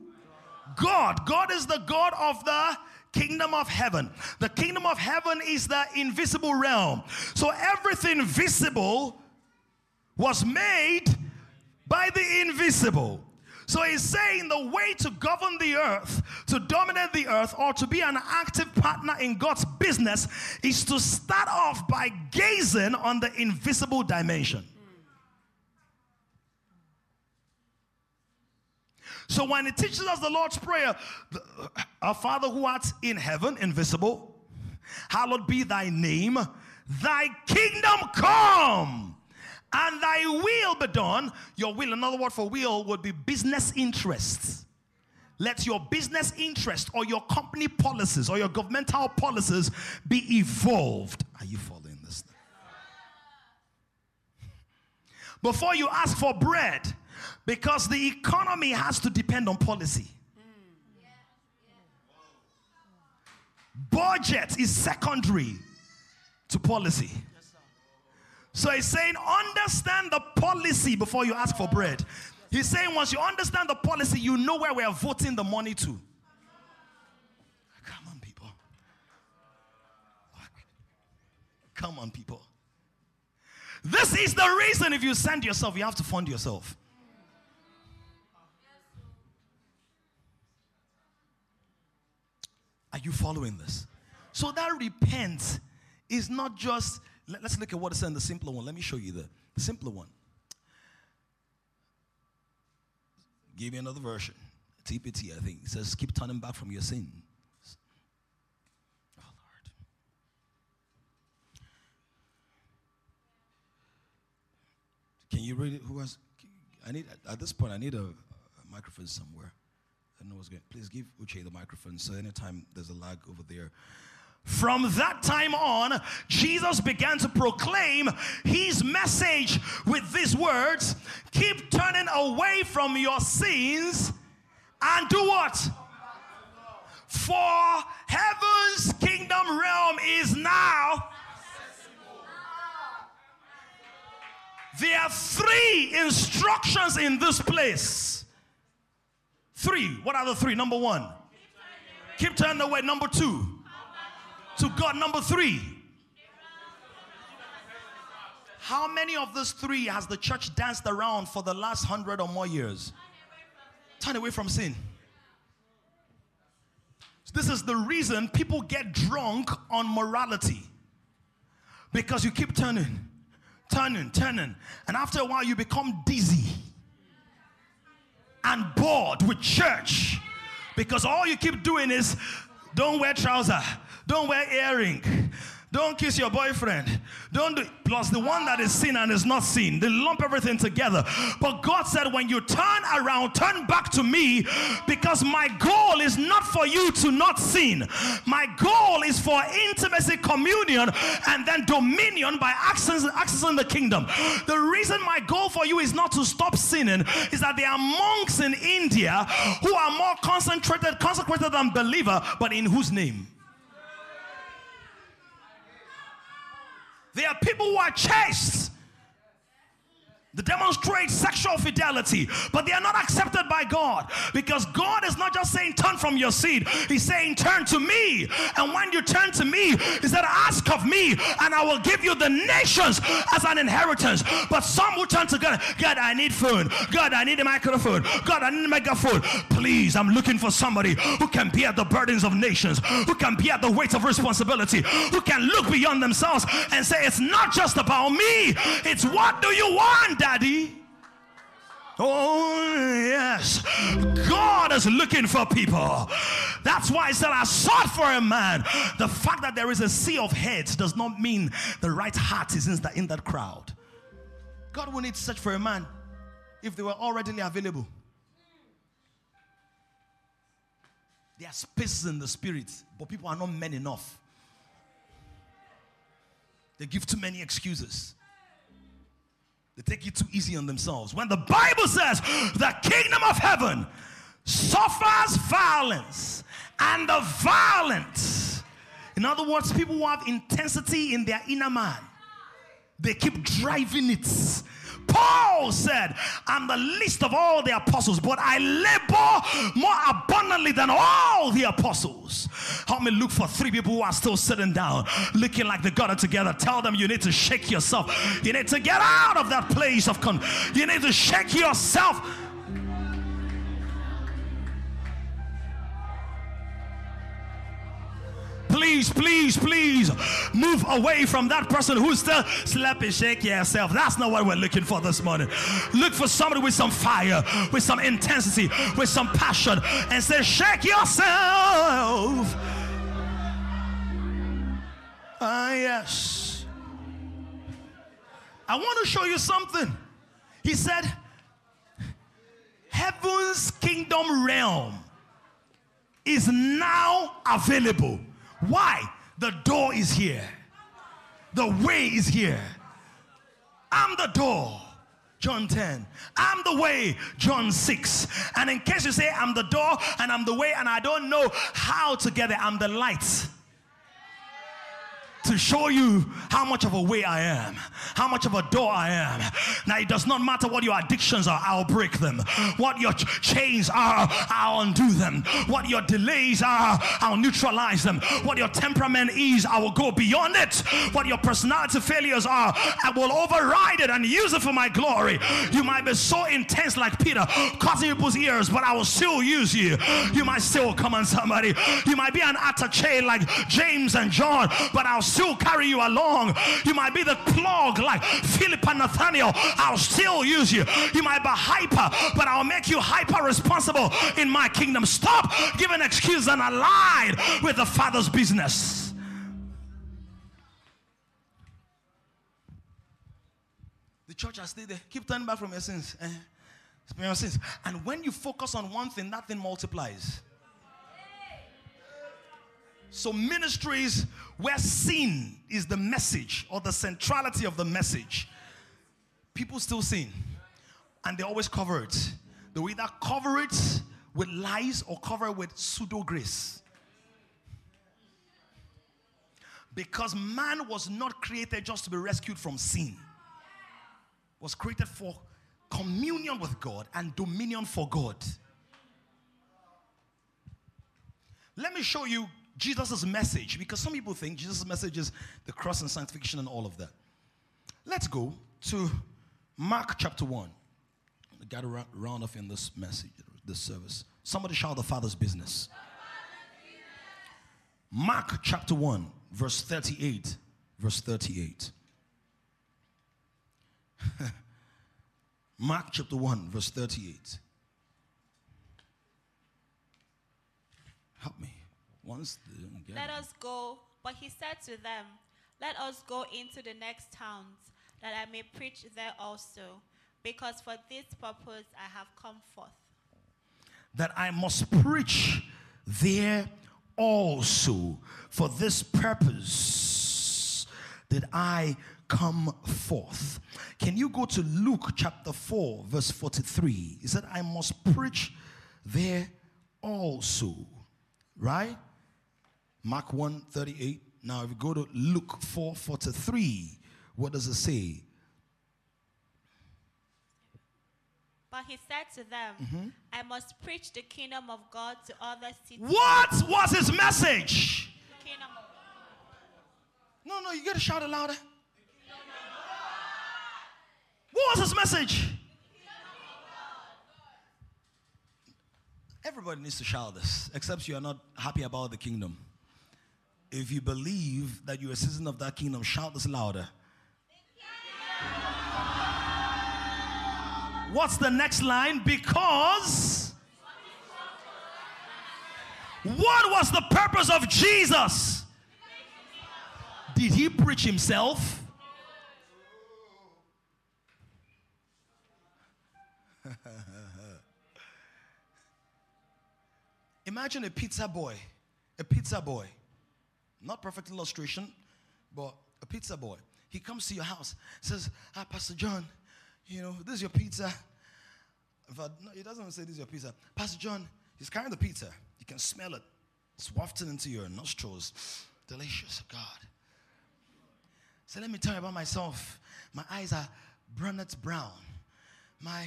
God. God is the God of the kingdom of heaven. The kingdom of heaven is the invisible realm. So everything visible was made by the invisible. So he's saying the way to govern the earth, to dominate the earth, or to be an active partner in God's business is to start off by gazing on the invisible dimension. So when it teaches us the Lord's Prayer, our Father who art in heaven, invisible, hallowed be thy name, thy kingdom come and thy will be done. Your will, another word for will, would be business interests. Let your business interest or your company policies or your governmental policies be evolved. Are you following this? Before you ask for bread, because the economy has to depend on policy. Budget is secondary to policy. So he's saying, understand the policy before you ask for bread. He's saying, once you understand the policy, you know where we are voting the money to. Come on, people. Come on, people. This is the reason if you send yourself, you have to fund yourself. Are you following this? So that repent is not just let, us look at what it says in the simpler one. Let me show you the, simpler one. Give me another version. TPT, I think. It says, keep turning back from your sin. Oh, Lord. Can you read it? Who has? I need, at this point, I need a, a microphone somewhere. I know what's going Please give Uche the microphone so anytime there's a lag over there, from that time on, Jesus began to proclaim his message with these words Keep turning away from your sins and do what? For heaven's kingdom realm is now. There are three instructions in this place. Three. What are the three? Number one, keep turning away. Number two, to God. Number three. How many of those three has the church danced around for the last hundred or more years? Turn away from sin. This is the reason people get drunk on morality. Because you keep turning, turning, turning. And after a while, you become dizzy and bored with church. Because all you keep doing is don't wear trouser, don't wear earring. Don't kiss your boyfriend. Don't do plus the one that is seen and is not seen. They lump everything together. But God said, when you turn around, turn back to me, because my goal is not for you to not sin. My goal is for intimacy, communion, and then dominion by accessing, accessing the kingdom. The reason my goal for you is not to stop sinning is that there are monks in India who are more concentrated, consecrated than believer, but in whose name? There are people who are chaste. Demonstrate sexual fidelity, but they are not accepted by God because God is not just saying, Turn from your seed, He's saying, Turn to me. And when you turn to me, He said, Ask of me, and I will give you the nations as an inheritance. But some will turn to God, God, I need food. God, I need a microphone. God, I need a megaphone. Please, I'm looking for somebody who can bear the burdens of nations, who can bear the weight of responsibility, who can look beyond themselves and say, It's not just about me, it's what do you want, Daddy? Oh, yes. God is looking for people. That's why I said, I sought for a man. The fact that there is a sea of heads does not mean the right heart is in that, in that crowd. God will need to search for a man if they were already available. There are spaces in the spirit, but people are not men enough. They give too many excuses. They take it too easy on themselves. When the Bible says the kingdom of heaven suffers violence and the violent, in other words, people who have intensity in their inner man, they keep driving it Paul said, I'm the least of all the apostles, but I labor more abundantly than all the apostles. Help me look for three people who are still sitting down, looking like they got it together. Tell them you need to shake yourself. You need to get out of that place of con. You need to shake yourself please, please, please move away from that person who's still slapping, shake yourself. That's not what we're looking for this morning. Look for somebody with some fire, with some intensity, with some passion, and say, shake yourself. Ah, yes. I want to show you something. He said, Heaven's kingdom realm is now available why? The door is here. The way is here. I'm the door. John 10. I'm the way, John 6. And in case you say, I'm the door and I'm the way and I don't know how to get there, I'm the light to show you how much of a way I am, how much of a door I am. Now, it does not matter what your addictions are, I'll break them. What your ch- chains are, I'll undo them. What your delays are, I'll neutralize them. What your temperament is, I will go beyond it. What your personality failures are, I will override it and use it for my glory. You might be so intense like Peter, causing people's ears, but I will still use you. You might still come on somebody. You might be an attaché like James and John, but I'll still carry you along. You might be the plug like Philip and Nathaniel. I'll still use you. You might be hyper, but I'll make you hyper responsible in my kingdom. Stop giving excuses and align with the Father's business. The church has stayed there. Keep turning back from your sins. Eh? Your sins. And when you focus on one thing, that thing multiplies. So, ministries where sin is the message or the centrality of the message, people still sin and they always cover it. They either cover it with lies or cover it with pseudo grace. Because man was not created just to be rescued from sin. Was created for communion with God and dominion for God. Let me show you Jesus' message, because some people think Jesus' message is the cross and sanctification and all of that. Let's go to Mark chapter 1. We got to round off in this message, this service. Somebody shout the Father's business. Mark chapter 1, verse 38. Verse 38. Mark chapter 1, verse 38. Help me. Once Let us go. But he said to them, Let us go into the next towns, that I may preach there also, because for this purpose I have come forth. That I must preach there also. For this purpose did I come forth. Can you go to Luke chapter 4, verse 43? He said, I must preach there also. Right? Mark 1 38. Now, if you go to Luke 4 43, what does it say? But he said to them, Mm-hmm. I must preach the kingdom of God to other cities. What was his message? Kingdom of No, no, you gotta shout it louder. What was his message? Everybody needs to shout this, except you are not happy about the kingdom. If you believe that you're a citizen of that kingdom, shout this louder. What's the next line? Because. What was the purpose of Jesus? Did he preach himself? Imagine a pizza boy, a pizza boy, not perfect illustration, but a pizza boy. He comes to your house, says, Ah, Pastor John, you know, this is your pizza. But no, he doesn't say this is your pizza. Pastor John, he's carrying the pizza. You can smell it. It's wafting into your nostrils. Delicious, God. So let me tell you about myself. My eyes are brunette brown. My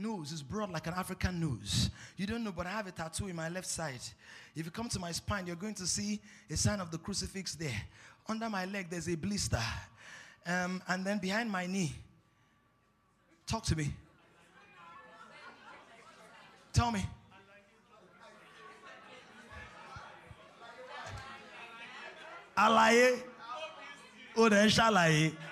nose is broad like an African nose. You don't know, but I have a tattoo in my left side. If you come to my spine, you're going to see a sign of the crucifix there. Under my leg, there's a blister. Um, and then behind my knee, talk to me. Tell me. Dẹ̀ ń ṣàlàyé.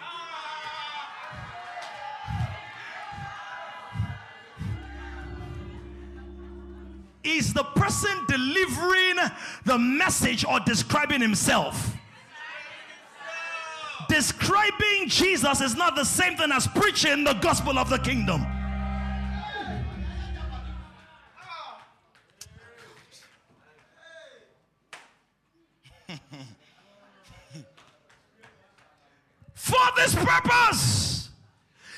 Is the person delivering the message or describing himself? Describing Jesus is not the same thing as preaching the gospel of the kingdom. for this purpose.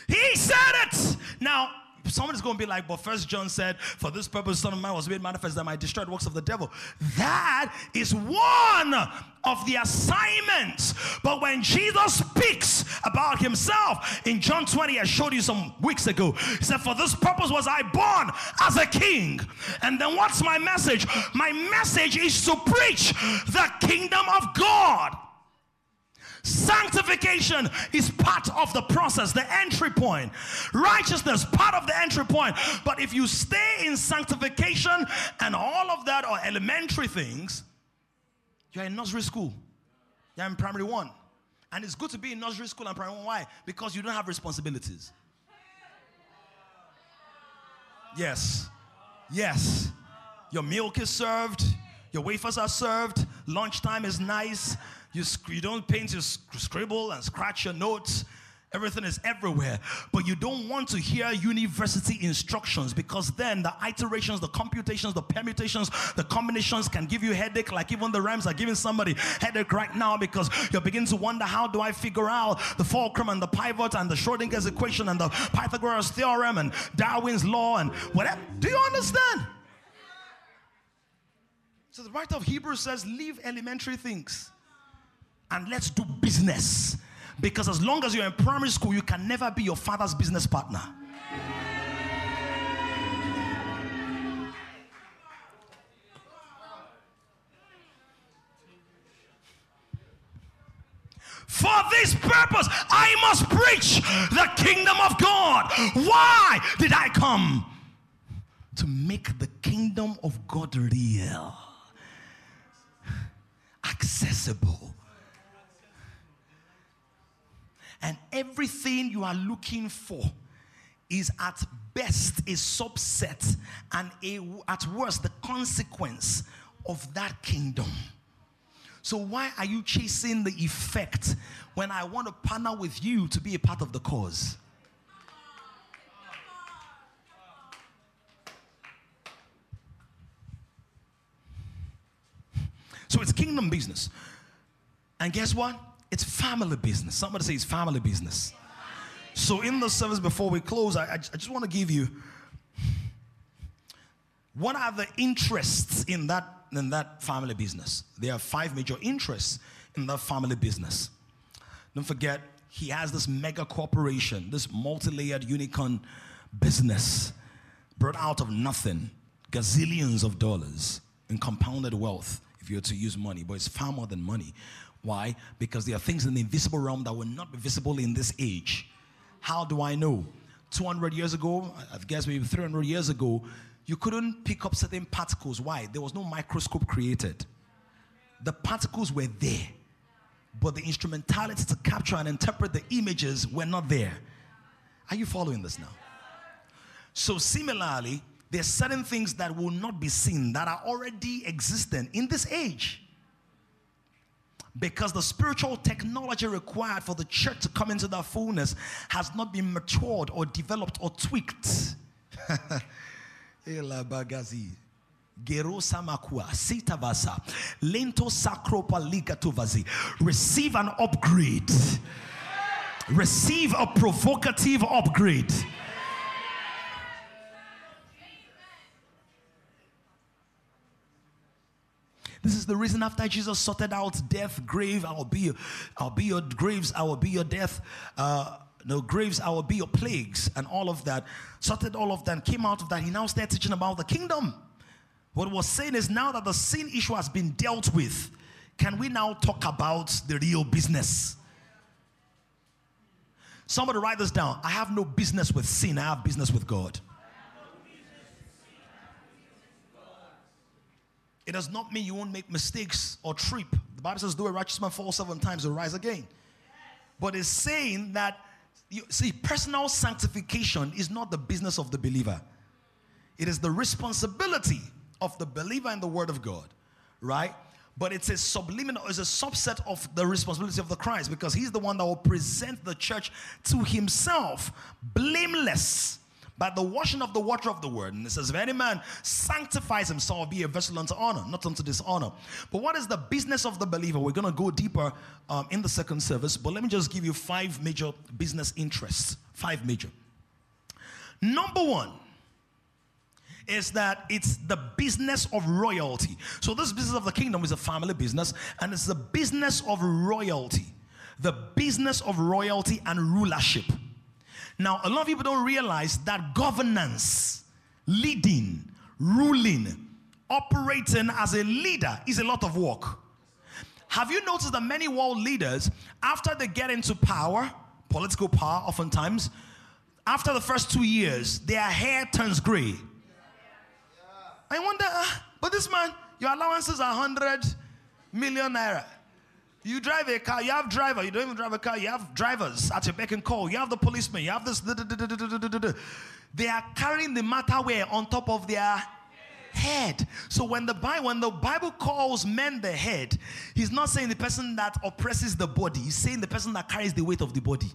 He said it. Now, somebody's going to be like, but First John said, for this purpose, Son of Man was made manifest that might destroy the works of the devil. That is one of the assignments. But when Jesus speaks about himself in John 20, I showed you some weeks ago, he said, For this purpose was I born as a king. And then what's my message? My message is to preach the kingdom of God. Sanctification is part of the process, the entry point. Righteousness, part of the entry point. But if you stay in sanctification and all of that are elementary things, you're in nursery school. You're in primary one. And it's good to be in nursery school and primary one. Why? Because you don't have responsibilities. Yes. Yes. Your milk is served. Your wafers are served. Lunchtime is nice. You, you don't paint, you sc- scribble and scratch your notes. Everything is everywhere. But you don't want to hear university instructions because then the iterations, the computations, the permutations, the combinations can give you headache, like even the rhymes are giving somebody headache right now because you're beginning to wonder how do I figure out the fulcrum and the pivot and the Schrodinger's equation and the Pythagoras theorem and Darwin's law and whatever. Do you understand? So the writer of Hebrews says, leave elementary things and let's do business. Because as long as you're in primary school, you can never be your father's business partner. For this purpose, I must preach the kingdom of God. Why did I come? To make the kingdom of God real, accessible. And everything you are looking for is at best a subset and a, at worst the consequence of that kingdom. So, why are you chasing the effect when I want to partner with you to be a part of the cause? So, it's kingdom business. And guess what? It's family business. Somebody say it's family business. So, in the service before we close, I, I just want to give you what are the interests in that, in that family business? There are five major interests in that family business. Don't forget, he has this mega corporation, this multi layered unicorn business. brought out of nothing gazillions of dollars in compounded wealth you to use money, but it's far more than money. Why? Because there are things in the invisible realm that will not be visible in this age. How do I know? 200 years ago, I guess maybe 300 years ago, you couldn't pick up certain particles. Why? There was no microscope created. The particles were there, but the instrumentality to capture and interpret the images were not there. Are you following this now? So, similarly, there are certain things that will not be seen that are already existent in this age. Because the spiritual technology required for the church to come into that fullness has not been matured or developed or tweaked. Receive an upgrade. Receive a provocative upgrade. This is the reason after Jesus sorted out death, grave, I will be, your, I'll be your graves, I will be your death. Uh, no graves, I will be your plagues, and all of that. Sorted all of that, came out of that. He now started teaching about the kingdom. What was saying is now that the sin issue has been dealt with, can we now talk about the real business? Somebody write this down. I have no business with sin, I have business with God. It does not mean you won't make mistakes or trip. The Bible says, do a righteous man fall seven times and rise again. But it's saying that, you see, personal sanctification is not the business of the believer, it is the responsibility of the believer in the Word of God, right? But it's a subliminal, it's a subset of the responsibility of the Christ because he's the one that will present the church to himself, blameless by the washing of the water of the word. And it says, if any man sanctifies himself, be a vessel unto honor, not unto dishonor. But what is the business of the believer? We're going to go deeper um, in the second service, but let me just give you five major business interests. Five major. Number one, is that it's the business of royalty. So, this business of the kingdom is a family business, and it's the business of royalty. The business of royalty and rulership. Now, a lot of people don't realize that governance, leading, ruling, operating as a leader is a lot of work. Have you noticed that many world leaders, after they get into power, political power oftentimes, after the first two years, their hair turns gray? I wonder, uh, but this man, your allowances are 100 million naira. You drive a car, you have driver, you don't even drive a car, you have drivers at your beck and call, you have the policeman, you have this. They are carrying the matter where on top of their head. So when the Bible when the Bible calls men the head, he's not saying the person that oppresses the body, he's saying the person that carries the weight of the body.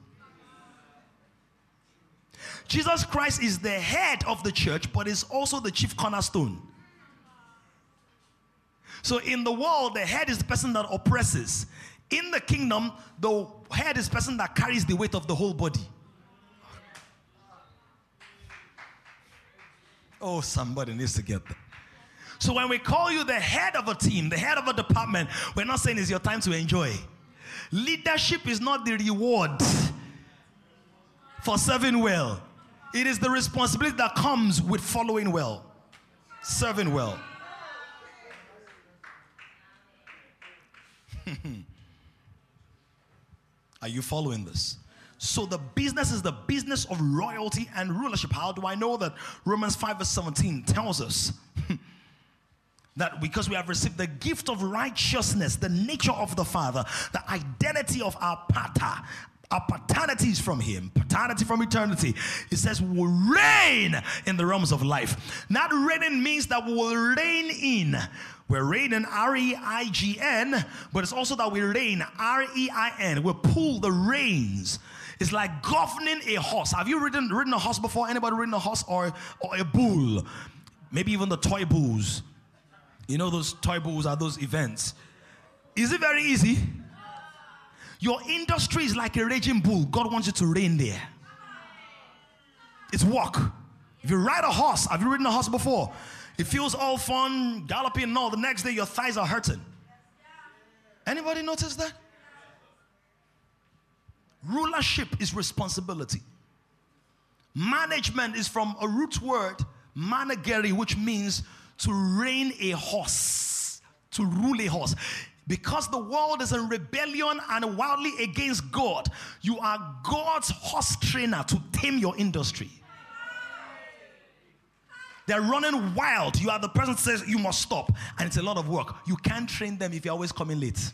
Jesus Christ is the head of the church, but is also the chief cornerstone. So in the world, the head is the person that oppresses. In the kingdom, the head is the person that carries the weight of the whole body. Oh, somebody needs to get that. So when we call you the head of a team, the head of a department, we're not saying it's your time to enjoy. Leadership is not the reward for serving well. It is the responsibility that comes with following well, serving well. Are you following this? So the business is the business of royalty and rulership. How do I know that? Romans 5 verse 17 tells us that because we have received the gift of righteousness, the nature of the Father, the identity of our pater, our paternity is from him, paternity from eternity. It says we will reign in the realms of life. Not reigning means that we will reign in. We're reigning R E I G N, but it's also that we reign R E I N. We pull the reins. It's like governing a horse. Have you ridden, ridden a horse before? Anybody ridden a horse or, or a bull? Maybe even the toy bulls. You know, those toy bulls are those events. Is it very easy? Your industry is like a raging bull. God wants you to reign there. It's walk. If you ride a horse, have you ridden a horse before? It feels all fun, galloping, no. The next day, your thighs are hurting. Anybody notice that? Rulership is responsibility. Management is from a root word Manageri, which means to rein a horse, to rule a horse. Because the world is in rebellion and wildly against God, you are God's horse trainer to tame your industry. They're running wild. You are the person says you must stop, and it's a lot of work. You can't train them if you're always coming late.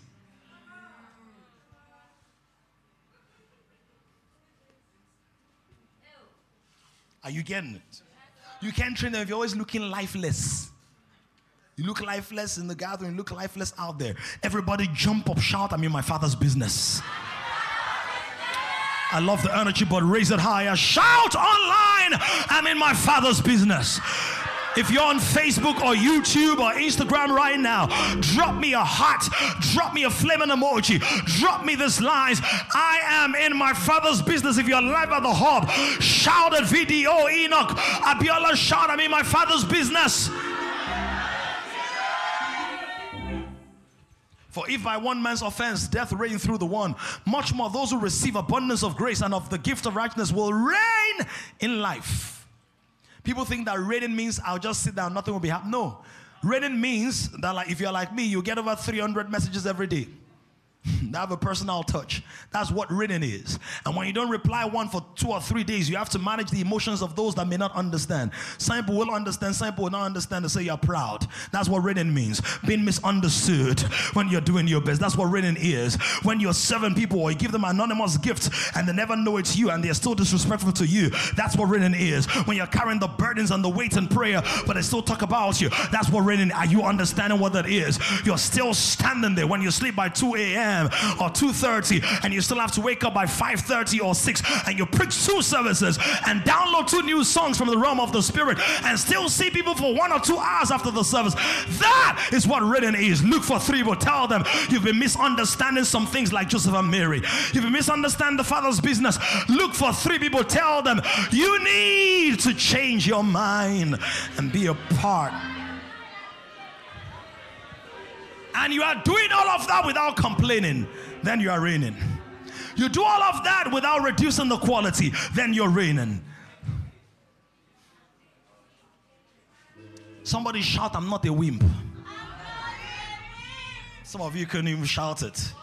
Are you getting it? You can't train them if you're always looking lifeless. You look lifeless in the gathering, you look lifeless out there. Everybody jump up, shout, I'm in my father's business. I love the energy, but raise it higher. Shout online, I'm in my father's business. If you're on Facebook or YouTube or Instagram right now, drop me a heart, drop me a flaming emoji, drop me this lines. I am in my father's business. If you're live at the hub, shout at video Enoch. Abiola, shout I'm in my father's business. For if by one man's offense death reigned through the one, much more those who receive abundance of grace and of the gift of righteousness will reign in life. People think that reigning means I'll just sit down, nothing will be happening. No. Reigning means that like if you're like me, you get over 300 messages every day. Have a personal touch. That's what reading is. And when you don't reply one for two or three days, you have to manage the emotions of those that may not understand. Some people will understand, some people will not understand and say you're proud. That's what reading means. Being misunderstood when you're doing your best. That's what reading is. When you're serving people or you give them anonymous gifts and they never know it's you and they're still disrespectful to you. That's what reading is. When you're carrying the burdens and the weight and prayer, but they still talk about you. That's what reading. Are you understanding what that is? You're still standing there when you sleep by 2 a.m or 2.30 and you still have to wake up by 5.30 or 6 and you preach two services and download two new songs from the realm of the spirit and still see people for one or two hours after the service. That is what reading is. Look for three will tell them you've been misunderstanding some things like Joseph and Mary. You've been misunderstanding the father's business. Look for three people. Tell them you need to change your mind and be a part and you are doing all of that without complaining, then you are reigning. You do all of that without reducing the quality, then you're reigning. Somebody shout, I'm not a wimp. Some of you couldn't even shout it.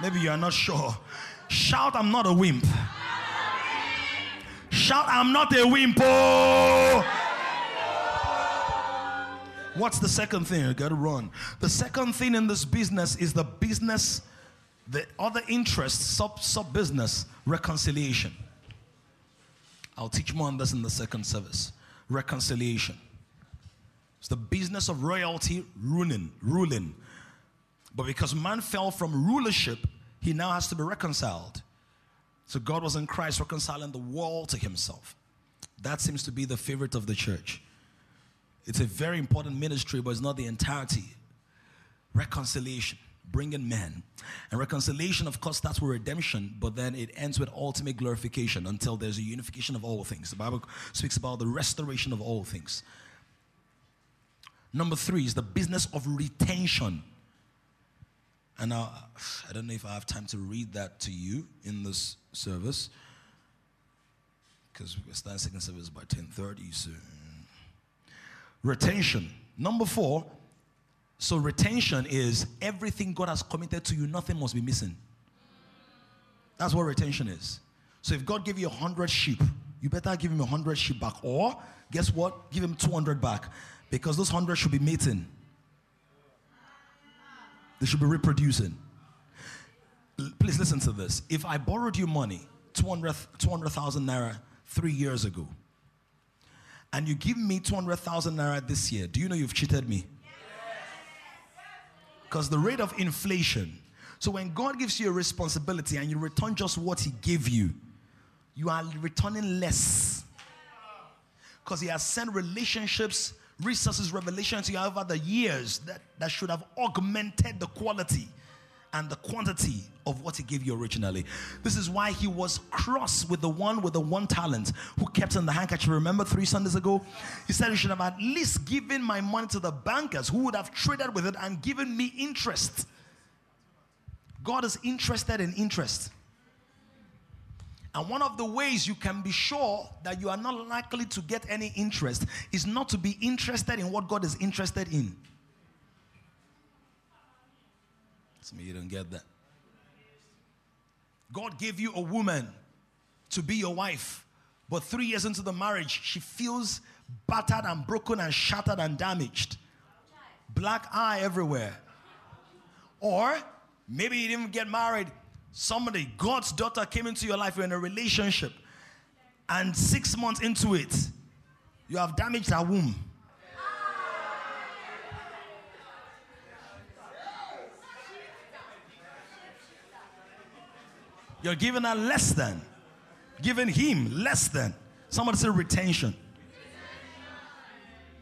Maybe you are not sure. Shout, I'm not a wimp. Shout, I'm not a wimp. Oh. What's the second thing? You got to run. The second thing in this business is the business, the other interest, sub sub business, reconciliation. I'll teach more on this in the second service. Reconciliation. It's the business of royalty ruling, ruling. But because man fell from rulership, he now has to be reconciled. So God was in Christ reconciling the world to himself. That seems to be the favorite of the church. It's a very important ministry, but it's not the entirety. Reconciliation, bringing men. And reconciliation, of course, starts with redemption, but then it ends with ultimate glorification until there's a unification of all things. The Bible speaks about the restoration of all things. Number three is the business of retention. And now, I don't know if I have time to read that to you in this service, because we're starting second service by 10:30. So Retention. Number four, so retention is everything God has committed to you, nothing must be missing. That's what retention is. So if God gave you a hundred sheep, you better give him a hundred sheep back. Or guess what? Give him 200 back. Because those hundred should be mating. They should be reproducing. Please listen to this. If I borrowed you money, 200,000 200, naira, three years ago, and you give me 200,000 naira this year, do you know you've cheated me? Because the rate of inflation. So when God gives you a responsibility and you return just what He gave you, you are returning less. Because He has sent relationships, resources, revelations to you over the years that, that should have augmented the quality and the quantity of what he gave you originally. This is why he was cross with the one with the one talent who kept in the handkerchief. Remember three Sundays ago? He said he should have at least given my money to the bankers who would have traded with it and given me interest. God is interested in interest. And one of the ways you can be sure that you are not likely to get any interest is not to be interested in what God is interested in. Some of you don't get that. God gave you a woman to be your wife, but three years into the marriage, she feels battered and broken and shattered and damaged. Black eye everywhere. Or maybe you didn't get married. Somebody, God's daughter came into your life, you're in a relationship, and six months into it, you have damaged her womb. You're giving her less than, giving him less than. Somebody say retention.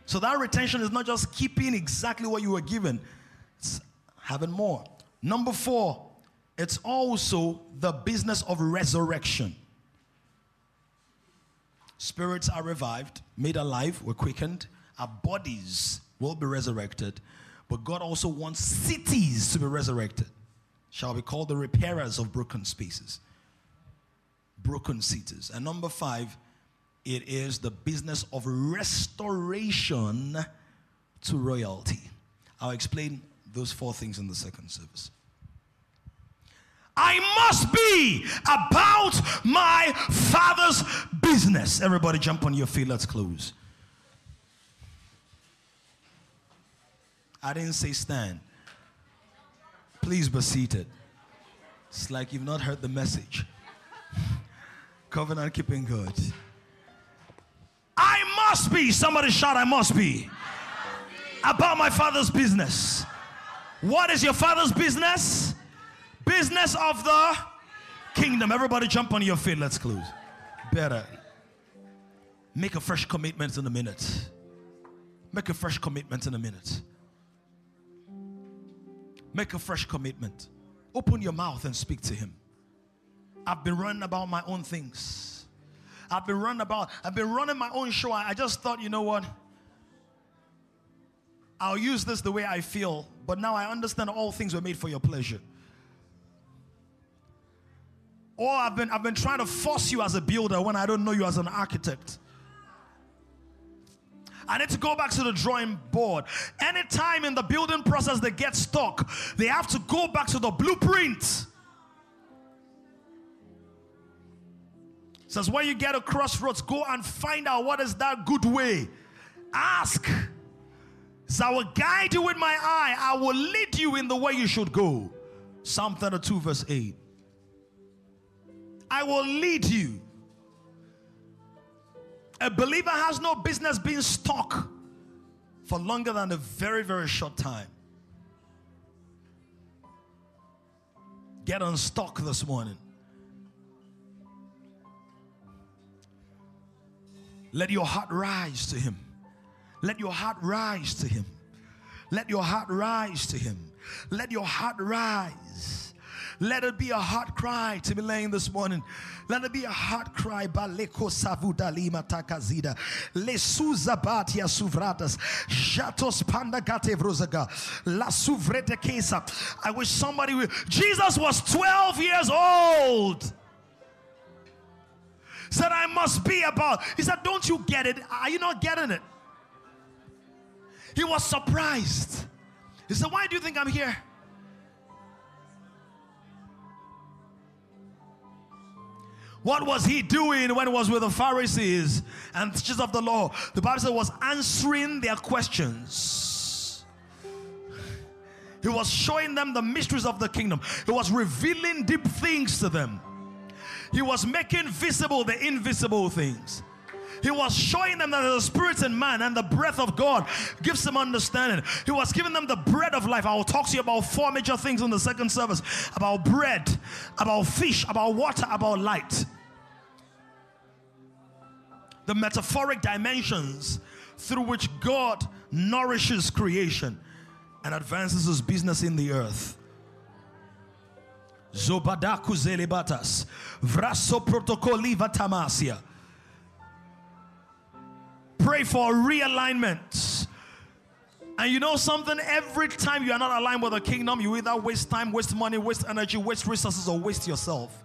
So that retention is not just keeping exactly what you were given, it's having more. Number four, it's also the business of resurrection. Spirits are revived, made alive, we're quickened. Our bodies will be resurrected. But God also wants cities to be resurrected. Shall be called the repairers of broken spaces, broken cities. And number five, it is the business of restoration to royalty. I'll explain those four things in the second service. I must be about my father's business. Everybody jump on your feet. Let's close. I didn't say stand. Please be seated. It's like you've not heard the message. Covenant keeping good. I must be. Somebody shout, I must be. About my father's business. What is your father's business? Business of the kingdom. Everybody jump on your feet. Let's close. Better. Make a fresh commitment in a minute. Make a fresh commitment in a minute. Make a fresh commitment. Open your mouth and speak to him. I've been running about my own things. I've been running about, I've been running my own show. I just thought, you know what? I'll use this the way I feel, but now I understand all things were made for your pleasure. Or I've been, I've been trying to force you as a builder when I don't know you as an architect. I need to go back to the drawing board. Anytime in the building process they get stuck, they have to go back to the blueprint. Says when you get a crossroads, go and find out what is that good way. Ask. So I will guide you with my eye. I will lead you in the way you should go. Psalm 32, verse 8. I will lead you. A believer has no business being stuck for longer than a very, very short time. Get unstuck this morning. Let your heart rise to Him. Let your heart rise to Him. Let your heart rise to Him. Let your heart rise. Let it be a heart cry to be laying this morning. Let it be a heart cry. Baleko savuda lima takazida. Lesuza batia suvratas. Jatos panda gatevrozaga. La suvrete kesa. I wish somebody. Jesus was 12 years old said, I must be about. He said, Don't you get it? Are you not getting it? He was surprised. He said, Why do you think I'm here? What was he doing when he was with the Pharisees and teachers of the law? The Bible he was answering their questions. He was showing them the mysteries of the kingdom. He was revealing deep things to them. He was making visible the invisible things. He was showing them that the spirit in man and the breath of God gives them understanding. He was giving them the bread of life. I will talk to you about four major things in the second service about bread, about fish, about water, about light. The metaphoric dimensions through which God nourishes creation and advances his business in the earth. Zobadaku zelebatas. Vraso protocoliva tamasia. Pray for realignment. And you know something? Every time you are not aligned with the kingdom, you either waste time, waste money, waste energy, waste resources, or waste yourself.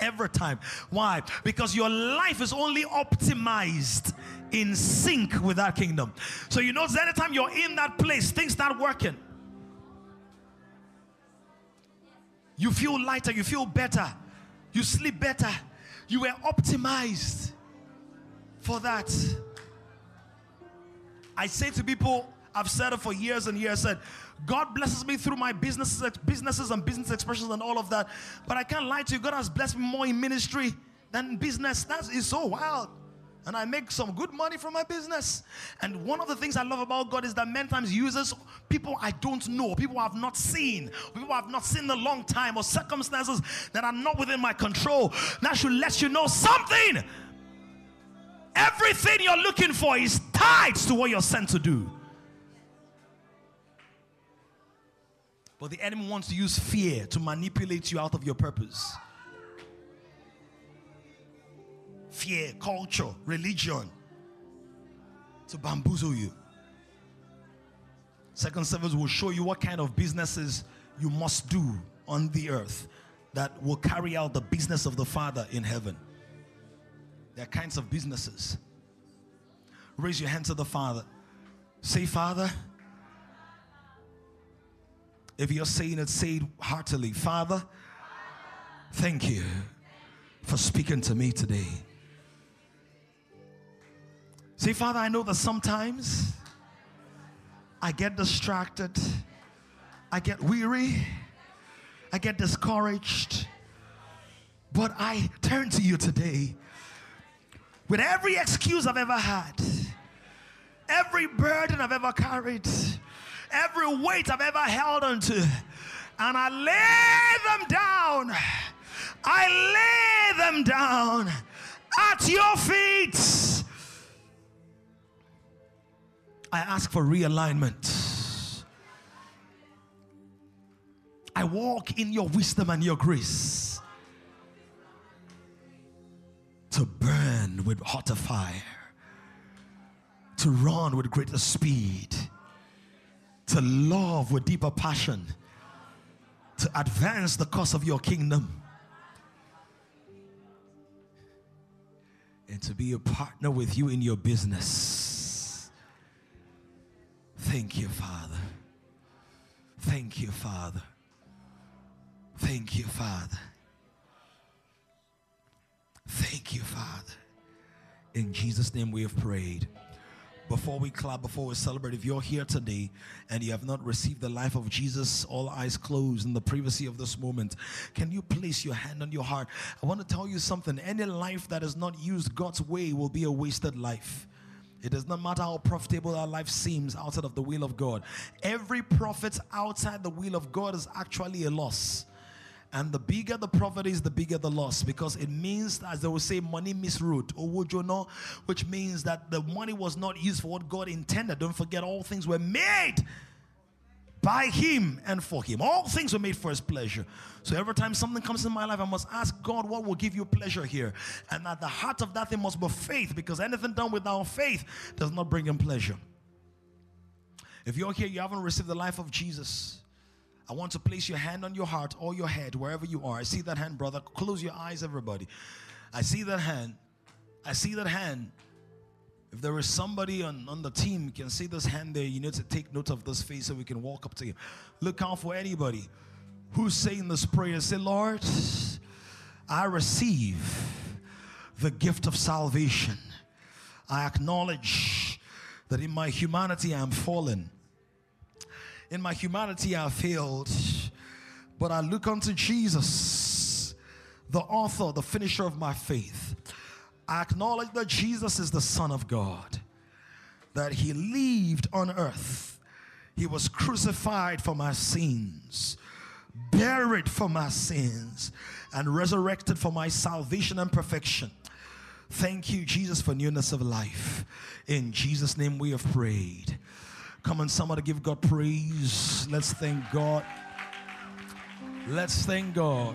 Every time. Why? Because your life is only optimized in sync with that kingdom. So you notice anytime you're in that place, things start working. You feel lighter, you feel better, you sleep better. You were optimized for that. I say to people, I've said it for years and years, said, God blesses me through my businesses, businesses and business expressions and all of that. But I can't lie to you, God has blessed me more in ministry than business. That is so wild. And I make some good money from my business. And one of the things I love about God is that many times uses people I don't know, people I have not seen, people I have not seen in a long time, or circumstances that are not within my control. That should let you know something. Everything you're looking for is tied to what you're sent to do. But the enemy wants to use fear to manipulate you out of your purpose. Fear, culture, religion to bamboozle you. Second service will show you what kind of businesses you must do on the earth that will carry out the business of the Father in heaven. There are kinds of businesses. Raise your hand to the Father. Say, Father, if you're saying it, say it heartily. Father, thank you for speaking to me today. See, Father, I know that sometimes I get distracted, I get weary, I get discouraged, but I turn to you today with every excuse I've ever had, every burden I've ever carried every weight I've ever held onto, and I lay them down. I lay them down at your feet. I ask for realignment. I walk in your wisdom and your grace to burn with hotter fire, to run with greater speed to love with deeper passion, to advance the cause of your kingdom, and to be a partner with you in your business. Thank you, Father. Thank you, Father. Thank you, Father. Thank you, Father. In Jesus' name we have prayed before we clap, before we celebrate, if you're here today and you have not received the life of Jesus, all eyes closed in the privacy of this moment, can you place your hand on your heart? I want to tell you something. Any life that is not used God's way will be a wasted life. It does not matter how profitable our life seems outside of the will of God. Every profit outside the will of God is actually a loss. And the bigger the profit is, the bigger the loss because it means, as they will say, money misroute, or would you know, which means that the money was not used for what God intended. Don't forget, all things were made by Him and for Him. All things were made for His pleasure. So every time something comes in my life, I must ask God, what will give you pleasure here? And at the heart of that thing must be faith because anything done without faith does not bring Him pleasure. If you're here, you haven't received the life of Jesus. I want to place your hand on your heart or your head, wherever you are. I see that hand, brother. Close your eyes, everybody. I see that hand. I see that hand. If there is somebody on, on the team, you can see this hand there. You need to take note of this face so we can walk up to you. Look out for anybody who's saying this prayer. Say, Lord, I receive the gift of salvation. I acknowledge that in my humanity I am fallen in my humanity I failed, but I look unto Jesus, the author, the finisher of my faith. I acknowledge that Jesus is the Son of God, that He lived on earth, He was crucified for my sins, buried for my sins, and resurrected for my salvation and perfection. Thank you, Jesus, for newness of life. In Jesus' name we have prayed. Come on, somebody give God praise. Let's thank God. Let's thank God.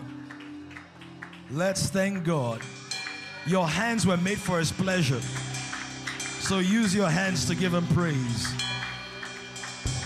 Let's thank God. Your hands were made for His pleasure. So use your hands to give Him praise.